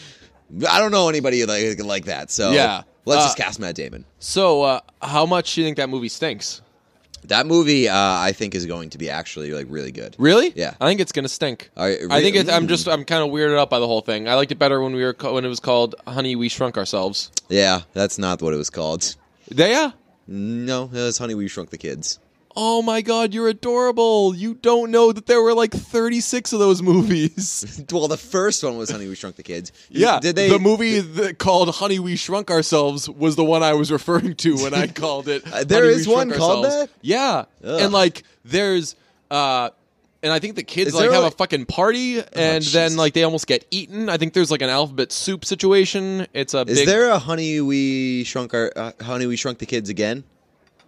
Speaker 1: I don't know anybody like like that, so
Speaker 3: Yeah.
Speaker 1: Let's
Speaker 3: Uh,
Speaker 1: just cast Matt Damon.
Speaker 3: so, uh, how much do you think that movie stinks?
Speaker 1: That movie, uh, I think, is going to be actually like really good.
Speaker 3: Really?
Speaker 1: Yeah.
Speaker 3: I think it's gonna stink.
Speaker 1: I-
Speaker 3: I think it, I'm
Speaker 1: Mm.
Speaker 3: just I'm kind of weirded out by the whole thing. I liked it better when we were ca- when it was called Honey We Shrunk Ourselves.
Speaker 1: Yeah, that's not what it was called.
Speaker 3: Yeah.
Speaker 1: No, it was Honey, We Shrunk the Kids.
Speaker 3: Oh my god, you're adorable. You don't know that there were like 36 of those movies.
Speaker 1: Well, the first one was Honey, We Shrunk the Kids.
Speaker 3: Yeah.
Speaker 1: did they?
Speaker 3: The movie that called Honey We Shrunk Ourselves was the one I was referring to when I called it.
Speaker 1: Uh, there is one called that?
Speaker 3: Yeah.
Speaker 1: Ugh.
Speaker 3: And like there's uh and I think the kids
Speaker 1: Is
Speaker 3: like
Speaker 1: there,
Speaker 3: have a
Speaker 1: like- Oh,
Speaker 3: fucking party and then like they almost get eaten. I think there's like an alphabet soup situation. It's a
Speaker 1: Is
Speaker 3: big
Speaker 1: there a Honey We Shrunk Our uh, Honey We Shrunk the Kids again?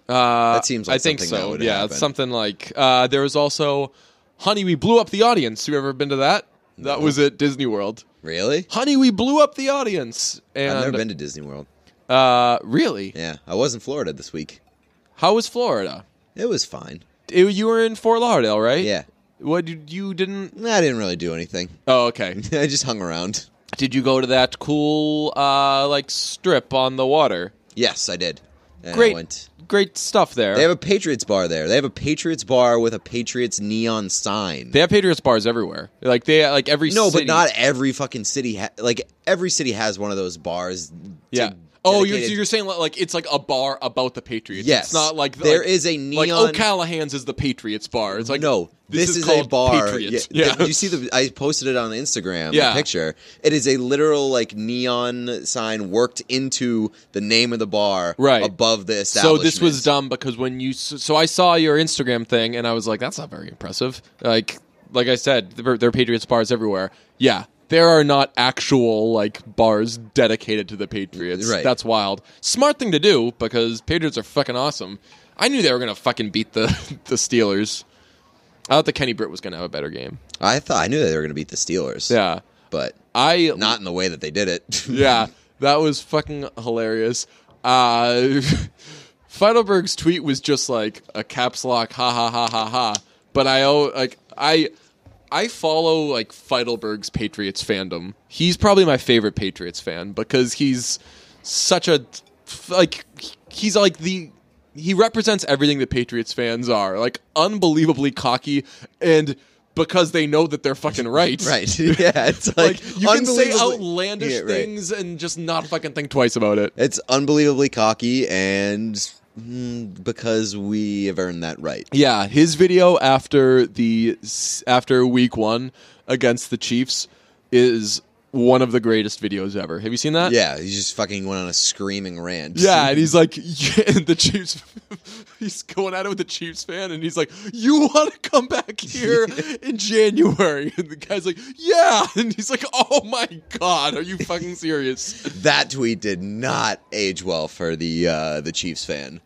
Speaker 3: Uh,
Speaker 1: That seems like
Speaker 3: I think so. yeah, it's something like uh, there was also Honey, we blew up the audience. You ever been to that? That was at Disney World.
Speaker 1: Really?
Speaker 3: Honey, we blew up the audience. And
Speaker 1: I've never been to Disney World.
Speaker 3: uh, really?
Speaker 1: Yeah, I was in Florida this week.
Speaker 3: How was Florida?
Speaker 1: It was fine.
Speaker 3: It- you were in Fort Lauderdale, right?
Speaker 1: Yeah,
Speaker 3: What did you didn't?
Speaker 1: I didn't really do anything.
Speaker 3: Oh, okay.
Speaker 1: I just hung around.
Speaker 3: did you go to that cool uh, like strip on the water?
Speaker 1: Yes, I did. And
Speaker 3: Great,
Speaker 1: went-
Speaker 3: great stuff there.
Speaker 1: They have a Patriots bar there. They have a Patriots bar with a Patriots neon sign.
Speaker 3: They have Patriots bars everywhere. Like they like every
Speaker 1: no,
Speaker 3: city-
Speaker 1: but not every fucking city. Ha- like every city has one of those bars. to-
Speaker 3: Yeah. Oh, you're, you're saying like it's like a bar about the Patriots.
Speaker 1: Yes.
Speaker 3: it's not like
Speaker 1: There
Speaker 3: like,
Speaker 1: is a neon.
Speaker 3: like O'Callahan's is the Patriots bar. It's like
Speaker 1: no, this, is, a
Speaker 3: called
Speaker 1: bar.
Speaker 3: Patriots.
Speaker 1: Yeah,
Speaker 3: Yeah,
Speaker 1: Did you see the? I posted it on Instagram.
Speaker 3: Yeah.
Speaker 1: picture. It is a literal like neon sign worked into the name of the bar,
Speaker 3: Right.
Speaker 1: above the establishment.
Speaker 3: so this was dumb because when you so I saw your Instagram thing and I was like, that's not very impressive. Like like I said, there, there are Patriots bars everywhere. Yeah. There are not actual like bars dedicated to the Patriots.
Speaker 1: Right.
Speaker 3: That's wild. Smart thing to do because Patriots are fucking awesome. I knew they were gonna fucking beat the the Steelers. I thought the Kenny Britt was gonna have a better game.
Speaker 1: I thought I knew they were going to beat the Steelers.
Speaker 3: Yeah.
Speaker 1: but
Speaker 3: I
Speaker 1: not in the way that they did it.
Speaker 3: yeah, that was fucking hilarious. Uh, Feitelberg's tweet was just like a caps lock, ha ha ha ha ha. But I owe like I I follow like Feitelberg's Patriots fandom. He's probably my favorite Patriots fan because he's such a like he's like the he represents everything that Patriots fans are like unbelievably cocky and because they know that they're fucking right.
Speaker 1: right? Yeah, it's like,
Speaker 3: Like you can say outlandish
Speaker 1: Yeah, right.
Speaker 3: things and just not fucking think twice about it.
Speaker 1: It's unbelievably cocky, and mm, because we have earned that right.
Speaker 3: Yeah, his video after the after week 1 against the Chiefs is one of the greatest videos ever. Have you seen that?
Speaker 1: Yeah, he just fucking went on a screaming rant.
Speaker 3: Yeah, and he's like, yeah, and the Chiefs, he's going at it with the Chiefs fan, and he's like, "You want to come back here in January?" And the guy's like, "Yeah," and he's like, "Oh my god, are you fucking serious?"
Speaker 1: that tweet did not age well for the uh, the Chiefs fan.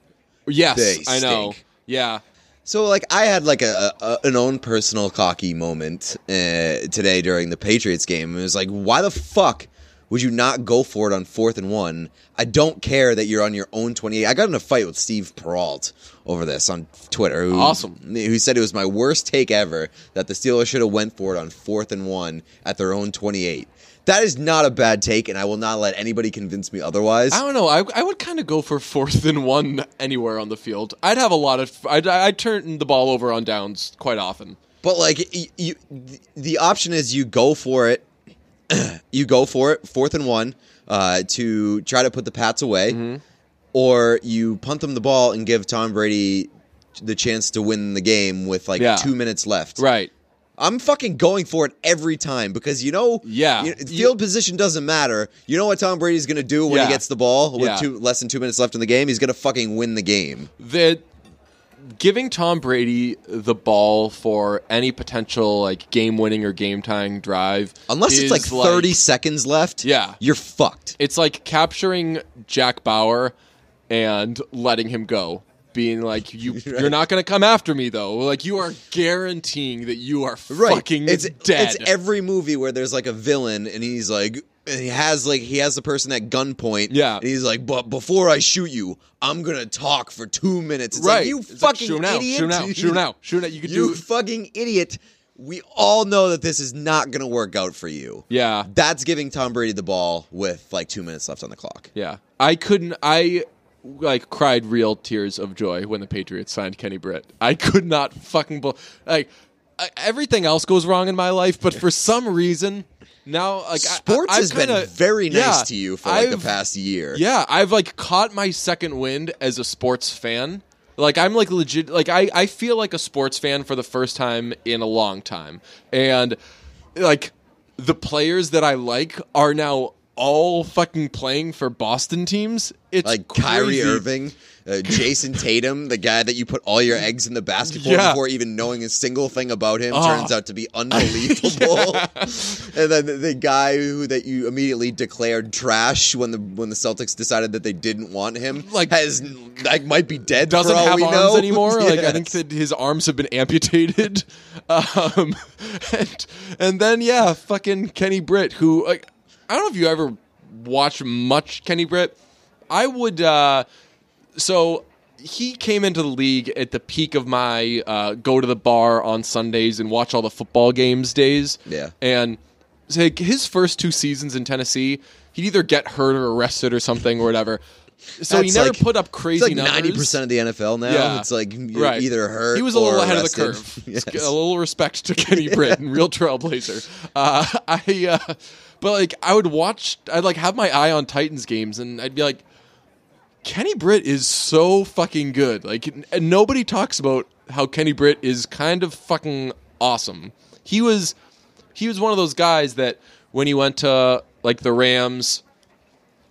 Speaker 3: Yes, I know. Yeah,
Speaker 1: So like I had like a, a an own personal cocky moment uh, today during the Patriots game. It was like, why the fuck would you not go for it on fourth and one? I don't care that you're on your own twenty eight. I got in a fight with Steve Peralt over this on Twitter. Who,
Speaker 3: Awesome.
Speaker 1: Who said it was my worst take ever that the Steelers should have went for it on fourth and one at their own twenty eight. That is not a bad take, and I will not let anybody convince me otherwise.
Speaker 3: I don't know. I, I would kind of go for fourth and one anywhere on the field. I'd have a lot of. I'd, I'd turn the ball over on downs quite often.
Speaker 1: But like you, the option is you go for it. you go for it, fourth and one, uh, to try to put the Pats away,
Speaker 3: Mm-hmm.
Speaker 1: or you punt them the ball and give Tom Brady the chance to win the game with like
Speaker 3: Yeah.
Speaker 1: two minutes left.
Speaker 3: Right.
Speaker 1: I'm fucking going for it every time because you know,
Speaker 3: Yeah.
Speaker 1: you- field position doesn't matter. You know what Tom Brady's gonna do when
Speaker 3: Yeah.
Speaker 1: he gets the ball with
Speaker 3: Yeah.
Speaker 1: two less than two minutes left in the game? He's gonna fucking win the game.
Speaker 3: that giving Tom Brady the ball for any potential like game winning or game tying drive
Speaker 1: Unless it's like 30 seconds left,
Speaker 3: Yeah.
Speaker 1: you're fucked.
Speaker 3: it's like capturing Jack Bauer and letting him go being like, "You, you're not going to come after me, though." Like you are guaranteeing that you are
Speaker 1: right.
Speaker 3: fucking
Speaker 1: it's
Speaker 3: dead.
Speaker 1: It's every movie where there's like a villain and he's like he has like he has the person at gunpoint.
Speaker 3: Yeah.
Speaker 1: and he's like, but before I shoot you, I'm gonna talk for two minutes. It's
Speaker 3: right?
Speaker 1: like you
Speaker 3: It's like,
Speaker 1: fucking
Speaker 3: shoot him out,
Speaker 1: idiot.
Speaker 3: shoot him out, shoot him out, shoot him out. You could
Speaker 1: You
Speaker 3: do.
Speaker 1: fucking idiot. We all know that this is not gonna work out for you.
Speaker 3: Yeah,
Speaker 1: That's giving Tom Brady the ball with like two minutes left on the clock.
Speaker 3: yeah. I couldn't. I like cried real tears of joy when the Patriots signed Kenny Britt. I could not fucking bel like I, everything else goes wrong in my life, but for some reason now like
Speaker 1: Sports
Speaker 3: I, I've
Speaker 1: has been very nice
Speaker 3: yeah,
Speaker 1: to you for like the
Speaker 3: I've-
Speaker 1: past year.
Speaker 3: Yeah, I've like caught my second wind as a sports fan. Like I'm like legit like I I feel like a sports fan for the first time in a long time. And like the players that I like are now all fucking playing for Boston teams. It's
Speaker 1: like Kyrie
Speaker 3: crazy.
Speaker 1: Irving, uh, Jayson Tatum, the guy that you put all your eggs in the basket for
Speaker 3: Yeah.
Speaker 1: before even knowing a single thing about him
Speaker 3: Oh.
Speaker 1: turns out to be unbelievable. and then the, the guy who that you immediately declared trash when the when the Celtics decided that they didn't want him,
Speaker 3: Like-
Speaker 1: has like might be dead.
Speaker 3: doesn't have arms
Speaker 1: know.
Speaker 3: anymore. Like I think that his arms have been amputated. Um, and, and then yeah, fucking Kenny Britt, who like I don't know if you ever watch much Kenny Britt. I would. uh So he came into the league at the peak of my uh, go to the bar on Sundays and watch all the football games days.
Speaker 1: Yeah.
Speaker 3: and like, his first two seasons in Tennessee, he'd either get hurt or arrested or something or whatever. So he never
Speaker 1: like-
Speaker 3: put up
Speaker 1: It's
Speaker 3: crazy
Speaker 1: like ninety percent of the NFL now.
Speaker 3: Yeah.
Speaker 1: It's like you're
Speaker 3: Right.
Speaker 1: either hurt.
Speaker 3: He was a little ahead
Speaker 1: arrested.
Speaker 3: of the curve.
Speaker 1: Yes.
Speaker 3: A little respect to Kenny Britt, real trailblazer. Uh, I, uh, but like, I would watch. I'd like have my eye on Titans games, and I'd be like, Kenny Britt is so fucking good. Like, and nobody talks about how Kenny Britt is kind of fucking awesome. He was, he was one of those guys that when he went to like the Rams,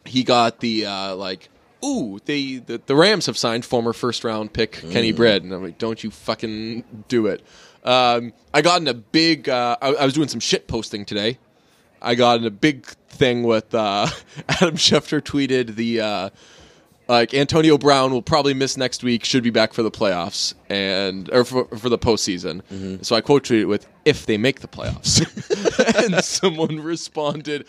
Speaker 3: he got the uh, like, ooh, they the, the Rams have signed former first round pick Kenny Britt, and I'm like, don't you fucking do it. Um, I got in a big. Uh, I, I was doing some shit posting today. I got in a big thing with uh, Adam Schefter tweeted the uh, like Antonio Brown will probably miss next week, should be back for the playoffs and or for, for the postseason. Mm-hmm. So I quote tweeted with "if they make the playoffs," and someone responded,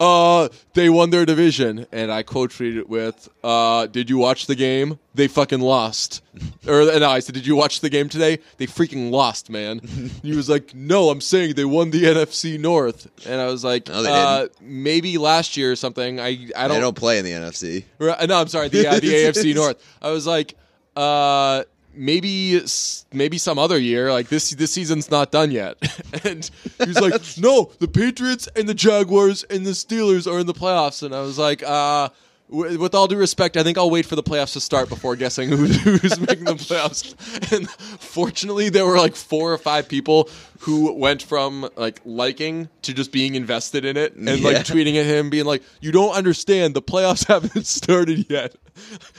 Speaker 3: "Uh, they won their division," and I quote tweeted it with, "Uh, did you watch the game? They fucking lost." or no, I said, "Did you watch the game today? They freaking lost, man." he was like, "No, I'm saying they won the NFC North," and I was like,
Speaker 1: No,
Speaker 3: uh, maybe last year or something. I I don't
Speaker 1: they
Speaker 3: don't
Speaker 1: play in the NFC.
Speaker 3: No, I'm sorry. The uh, the AFC North. I was like, uh, maybe maybe some other year. Like this this season's not done yet. and he's like, no, the Patriots and the Jaguars and the Steelers are in the playoffs. And I was like, uh. With all due respect, I think I'll wait for the playoffs to start before guessing who, who's making the playoffs. And fortunately, there were like four or five people who went from like liking to just being invested in it and
Speaker 1: Yeah.
Speaker 3: like tweeting at him, being like, "You don't understand. The playoffs haven't started yet.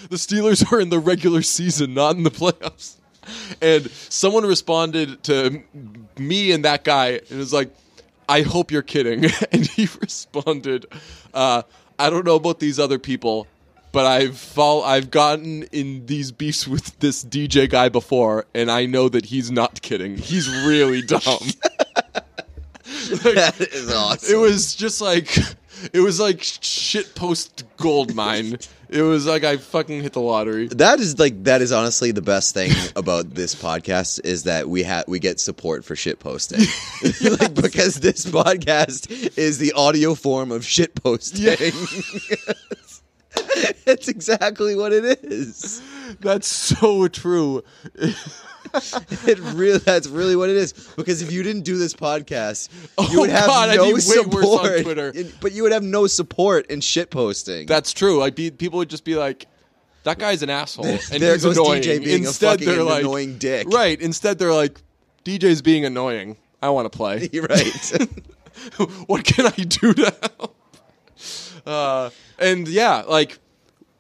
Speaker 3: The Steelers are in the regular season, not in the playoffs." And someone responded to me and that guy, and was like, "I hope you're kidding." And he responded, uh, "I don't know about these other people." But I've fall, I've gotten in these beefs with this DJ guy before, and I know that he's not kidding. He's really dumb.
Speaker 1: that is awesome.
Speaker 3: It was just like it was like shit post gold mine. It was like I fucking hit the lottery.
Speaker 1: That is like that is honestly the best thing about this podcast is that we have we get support for shit posting. like because this podcast is the audio form of shit posting. It's exactly what it is.
Speaker 3: That's so true.
Speaker 1: It really that's really what it is. Because if you didn't do this podcast, you
Speaker 3: Oh,
Speaker 1: would have
Speaker 3: God, I'd
Speaker 1: no
Speaker 3: be way worse on
Speaker 1: support.
Speaker 3: Twitter.
Speaker 1: in- but you would have no support in shit posting.
Speaker 3: That's true. Like be, people would just be like, "That guy's an asshole," and
Speaker 1: there
Speaker 3: he's
Speaker 1: goes
Speaker 3: annoying.
Speaker 1: DJ being
Speaker 3: Instead,
Speaker 1: a fucking
Speaker 3: they're like,
Speaker 1: annoying dick.
Speaker 3: right? Instead, they're like, "DJ's being annoying. I want to play.
Speaker 1: Right.
Speaker 3: what can I do to help?" Uh, and yeah, like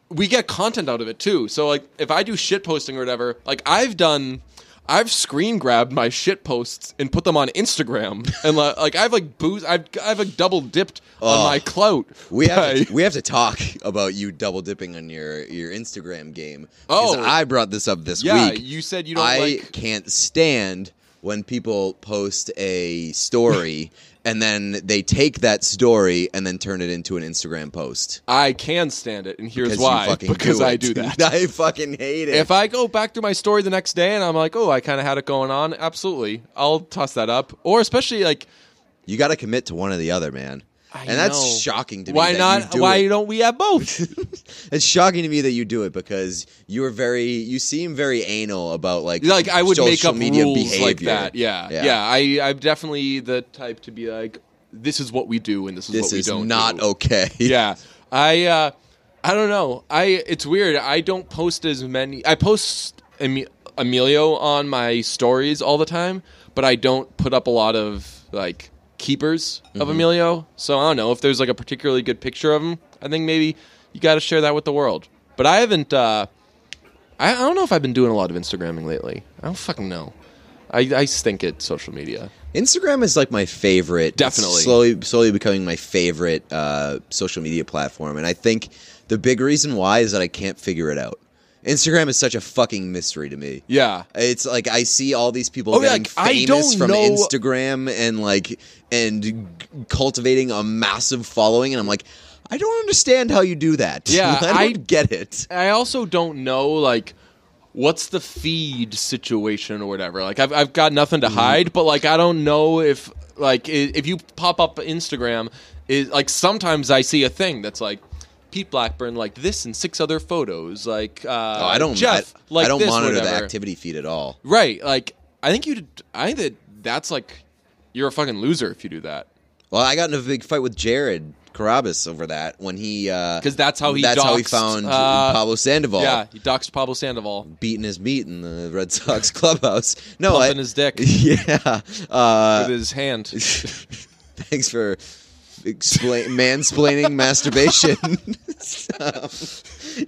Speaker 3: we get content out of it too. So like if I do shit posting or whatever, like I've done I've screen grabbed my shit posts and put them on Instagram, and li- like I've like booze, I've I've like double dipped on
Speaker 1: Oh.
Speaker 3: my clout.
Speaker 1: We have
Speaker 3: by-
Speaker 1: to, we have to talk about you double dipping on your your Instagram game.
Speaker 3: Oh.
Speaker 1: I brought this up this
Speaker 3: yeah,
Speaker 1: week.
Speaker 3: you said you don't
Speaker 1: I
Speaker 3: like.
Speaker 1: can't stand when people post a story and then they take that story and then turn it into an Instagram post.
Speaker 3: I can stand it, and here's
Speaker 1: Because
Speaker 3: why. because
Speaker 1: do
Speaker 3: I
Speaker 1: it.
Speaker 3: do that.
Speaker 1: I fucking hate it.
Speaker 3: If I go back through my story the next day and I'm like, oh, I kind of had it going on, absolutely, I'll toss that up. Or especially like,
Speaker 1: you got to commit to one or the other, man.
Speaker 3: I
Speaker 1: and that's
Speaker 3: know.
Speaker 1: shocking to me.
Speaker 3: why
Speaker 1: that
Speaker 3: not?
Speaker 1: You do
Speaker 3: why
Speaker 1: it.
Speaker 3: don't we have both?
Speaker 1: It's shocking to me that you do it because you are very, you seem very anal about like
Speaker 3: like I would make up
Speaker 1: media
Speaker 3: rules
Speaker 1: behavior.
Speaker 3: like that. Yeah,
Speaker 1: Yeah.
Speaker 3: yeah. I, I'm definitely the type to be like, this is what we do, and this is
Speaker 1: This
Speaker 3: what we
Speaker 1: is
Speaker 3: don't.
Speaker 1: not
Speaker 3: do.
Speaker 1: okay.
Speaker 3: yeah, I, uh, I don't know. I it's weird. I don't post as many. I post Emi- Emilio on my stories all the time, but I don't put up a lot of like keepers
Speaker 1: Mm-hmm.
Speaker 3: of Emilio. So I don't know if there's like a particularly good picture of him. I think maybe you got to share that with the world. But I haven't. Uh, I, I don't know if I've been doing a lot of Instagramming lately. I don't fucking know. I, I stink at social media.
Speaker 1: Instagram is like my favorite. It's
Speaker 3: Definitely.
Speaker 1: slowly, slowly becoming my favorite uh, social media platform, and I think the big reason why is that I can't figure it out. Instagram is such a fucking mystery to me.
Speaker 3: Yeah.
Speaker 1: It's like I see all these people
Speaker 3: Oh, yeah,
Speaker 1: getting
Speaker 3: like, I
Speaker 1: famous from
Speaker 3: know-
Speaker 1: Instagram and like and g- cultivating a massive following, and I'm like, I don't understand how you do that.
Speaker 3: Yeah,
Speaker 1: I don't
Speaker 3: I-
Speaker 1: get it.
Speaker 3: I also don't know like what's the feed situation or whatever. Like I've I've got nothing
Speaker 1: Mm-hmm.
Speaker 3: to hide, but like I don't know if like if you pop up Instagram, is like sometimes I see a thing that's like. Pete Blackburn like this and six other photos like uh,
Speaker 1: Oh, I don't.
Speaker 3: Jeff
Speaker 1: I,
Speaker 3: like
Speaker 1: I don't
Speaker 3: this,
Speaker 1: monitor the activity feed at all.
Speaker 3: right like I think you I think that that's like you're a fucking loser if you do that
Speaker 1: Well, I got in a big fight with Jared Carrabis over that when he uh,
Speaker 3: because that's how he
Speaker 1: that's how he found
Speaker 3: uh,
Speaker 1: Pablo Sandoval.
Speaker 3: yeah he doxed Pablo Sandoval
Speaker 1: beating his meat in the Red Sox clubhouse. No,
Speaker 3: pumping
Speaker 1: I,
Speaker 3: his dick
Speaker 1: yeah. Uh,
Speaker 3: with his hand
Speaker 1: thanks for explain mansplaining masturbation. Um,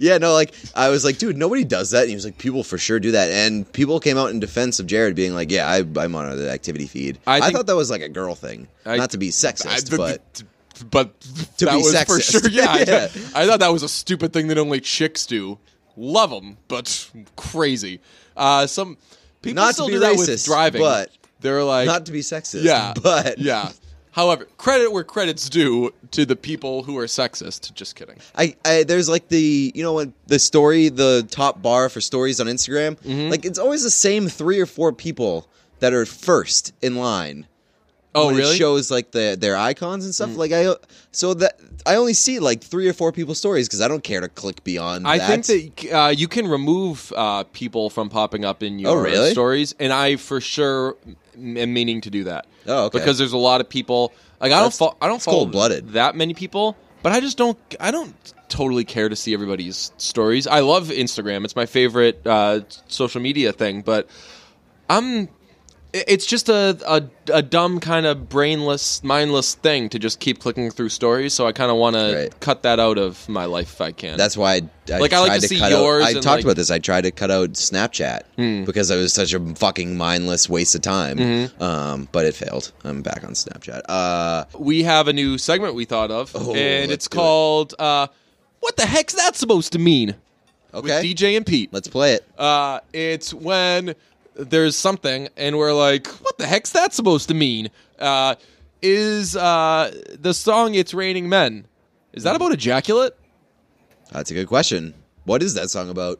Speaker 1: yeah, no, like I was like, dude, nobody does that. And he was like, people for sure do that, and people came out in defense of Jared, being like, yeah, I, I monitor the activity feed.
Speaker 3: I
Speaker 1: I, thought that was like a girl thing,
Speaker 3: I-
Speaker 1: not to be sexist,
Speaker 3: I-
Speaker 1: but
Speaker 3: but
Speaker 1: To
Speaker 3: that
Speaker 1: be
Speaker 3: was for sure. Yeah, I,
Speaker 1: Yeah.
Speaker 3: I thought that was a stupid thing that only chicks do. Love them, but crazy. Uh, some people
Speaker 1: Not to
Speaker 3: still
Speaker 1: be
Speaker 3: do that with
Speaker 1: racist,
Speaker 3: driving,
Speaker 1: but
Speaker 3: they're like,
Speaker 1: not to be sexist.
Speaker 3: yeah,
Speaker 1: but
Speaker 3: yeah. However, credit where credit's due to the people who are sexist. Just kidding.
Speaker 1: I, I there's like the you know when the story the top bar for stories on Instagram
Speaker 3: Mm-hmm.
Speaker 1: like it's always the same three or four people that are first in line.
Speaker 3: Oh,
Speaker 1: when
Speaker 3: really? Mm.
Speaker 1: It shows like the their icons and stuff. Like I so that I only see like three or four people's stories because I don't care to click beyond.
Speaker 3: I
Speaker 1: that.
Speaker 3: think that uh, you can remove uh, people from popping up in your
Speaker 1: Oh, really?
Speaker 3: stories, and I for sure am meaning to do that.
Speaker 1: Oh, okay.
Speaker 3: Because there's a lot of people. Like I don't, fo- I don't
Speaker 1: it's
Speaker 3: follow
Speaker 1: cold-blooded.
Speaker 3: that many people, but I just don't. I don't totally care to see everybody's stories. I love Instagram; it's my favorite uh, social media thing. But I'm. It- It's just a, a, a dumb kind of brainless, mindless thing to just keep clicking through stories. So I kind of want to cut that out of my life if I can.
Speaker 1: That's why I, I
Speaker 3: Like, I like to
Speaker 1: to
Speaker 3: see yours
Speaker 1: out. I talked
Speaker 3: like- Hmm.
Speaker 1: about this. I tried to cut out Snapchat because it was such a fucking mindless waste of time.
Speaker 3: Mm-hmm.
Speaker 1: Um, but it failed. I'm back on Snapchat. Uh,
Speaker 3: we have a new segment we thought of,
Speaker 1: Oh,
Speaker 3: and it's
Speaker 1: do it.
Speaker 3: called uh, "What the heck's that supposed to mean?"
Speaker 1: okay,
Speaker 3: with DJ and Pete.
Speaker 1: let's play it.
Speaker 3: Uh, it's when there's something, and we're like, "What the heck's that supposed to mean?" Uh, is uh, the song "It's Raining Men"? Is that about ejaculate?
Speaker 1: That's a good question. What is that song about?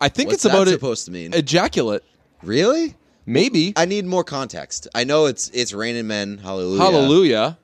Speaker 3: I think
Speaker 1: What's
Speaker 3: it's about it-
Speaker 1: supposed to mean?
Speaker 3: ejaculate.
Speaker 1: really?
Speaker 3: Maybe.
Speaker 1: I need more context. I know it's it's raining men. Hallelujah.
Speaker 3: Hallelujah.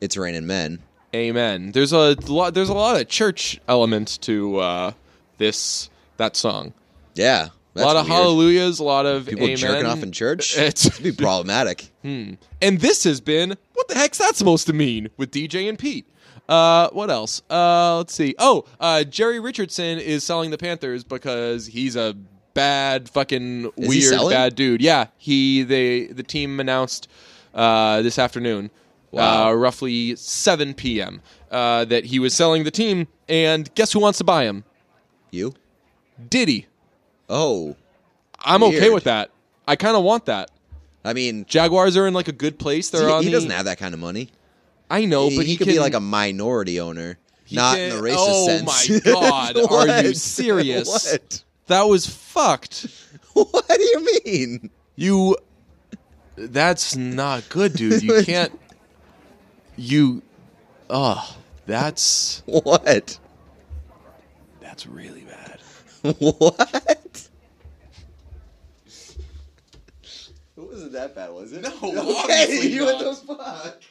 Speaker 1: It's raining men.
Speaker 3: Amen. There's a lot. There's a lot of church element to uh, this that song.
Speaker 1: Yeah.
Speaker 3: A lot of
Speaker 1: weird.
Speaker 3: hallelujahs, a lot of
Speaker 1: People
Speaker 3: amen.
Speaker 1: jerking off in church.
Speaker 3: It's
Speaker 1: It'd be problematic.
Speaker 3: and this has been what the heck's that supposed to mean with DJ and Pete. Uh, what else? Uh, let's see. Oh, uh, Jerry Richardson is selling the Panthers because he's a bad fucking
Speaker 1: Is he
Speaker 3: weird
Speaker 1: selling?
Speaker 3: bad dude. Yeah, he they the team announced uh, this afternoon, uh, roughly 7 p.m. Uh, that he was selling the team, and guess who wants to buy him?
Speaker 1: You?
Speaker 3: Diddy.
Speaker 1: Oh.
Speaker 3: I'm okay
Speaker 1: Weird.
Speaker 3: with that. I kind of want that.
Speaker 1: I mean,
Speaker 3: Jaguars are in like a good place. They're
Speaker 1: he,
Speaker 3: on
Speaker 1: he
Speaker 3: the-
Speaker 1: doesn't have that kind of money.
Speaker 3: I know, but
Speaker 1: he
Speaker 3: he,
Speaker 1: could
Speaker 3: can,
Speaker 1: be like a minority owner,
Speaker 3: he
Speaker 1: not in the racist sense.
Speaker 3: oh
Speaker 1: sense.
Speaker 3: my God, are you
Speaker 1: What?
Speaker 3: serious?
Speaker 1: What?
Speaker 3: That was fucked.
Speaker 1: What do you mean?
Speaker 3: You. That's not good, dude. You can't. You. Ugh. That's
Speaker 1: What?
Speaker 3: that's really bad.
Speaker 1: What? It wasn't that bad, was it?
Speaker 3: No,
Speaker 1: okay,
Speaker 3: obviously
Speaker 1: you what the fuck?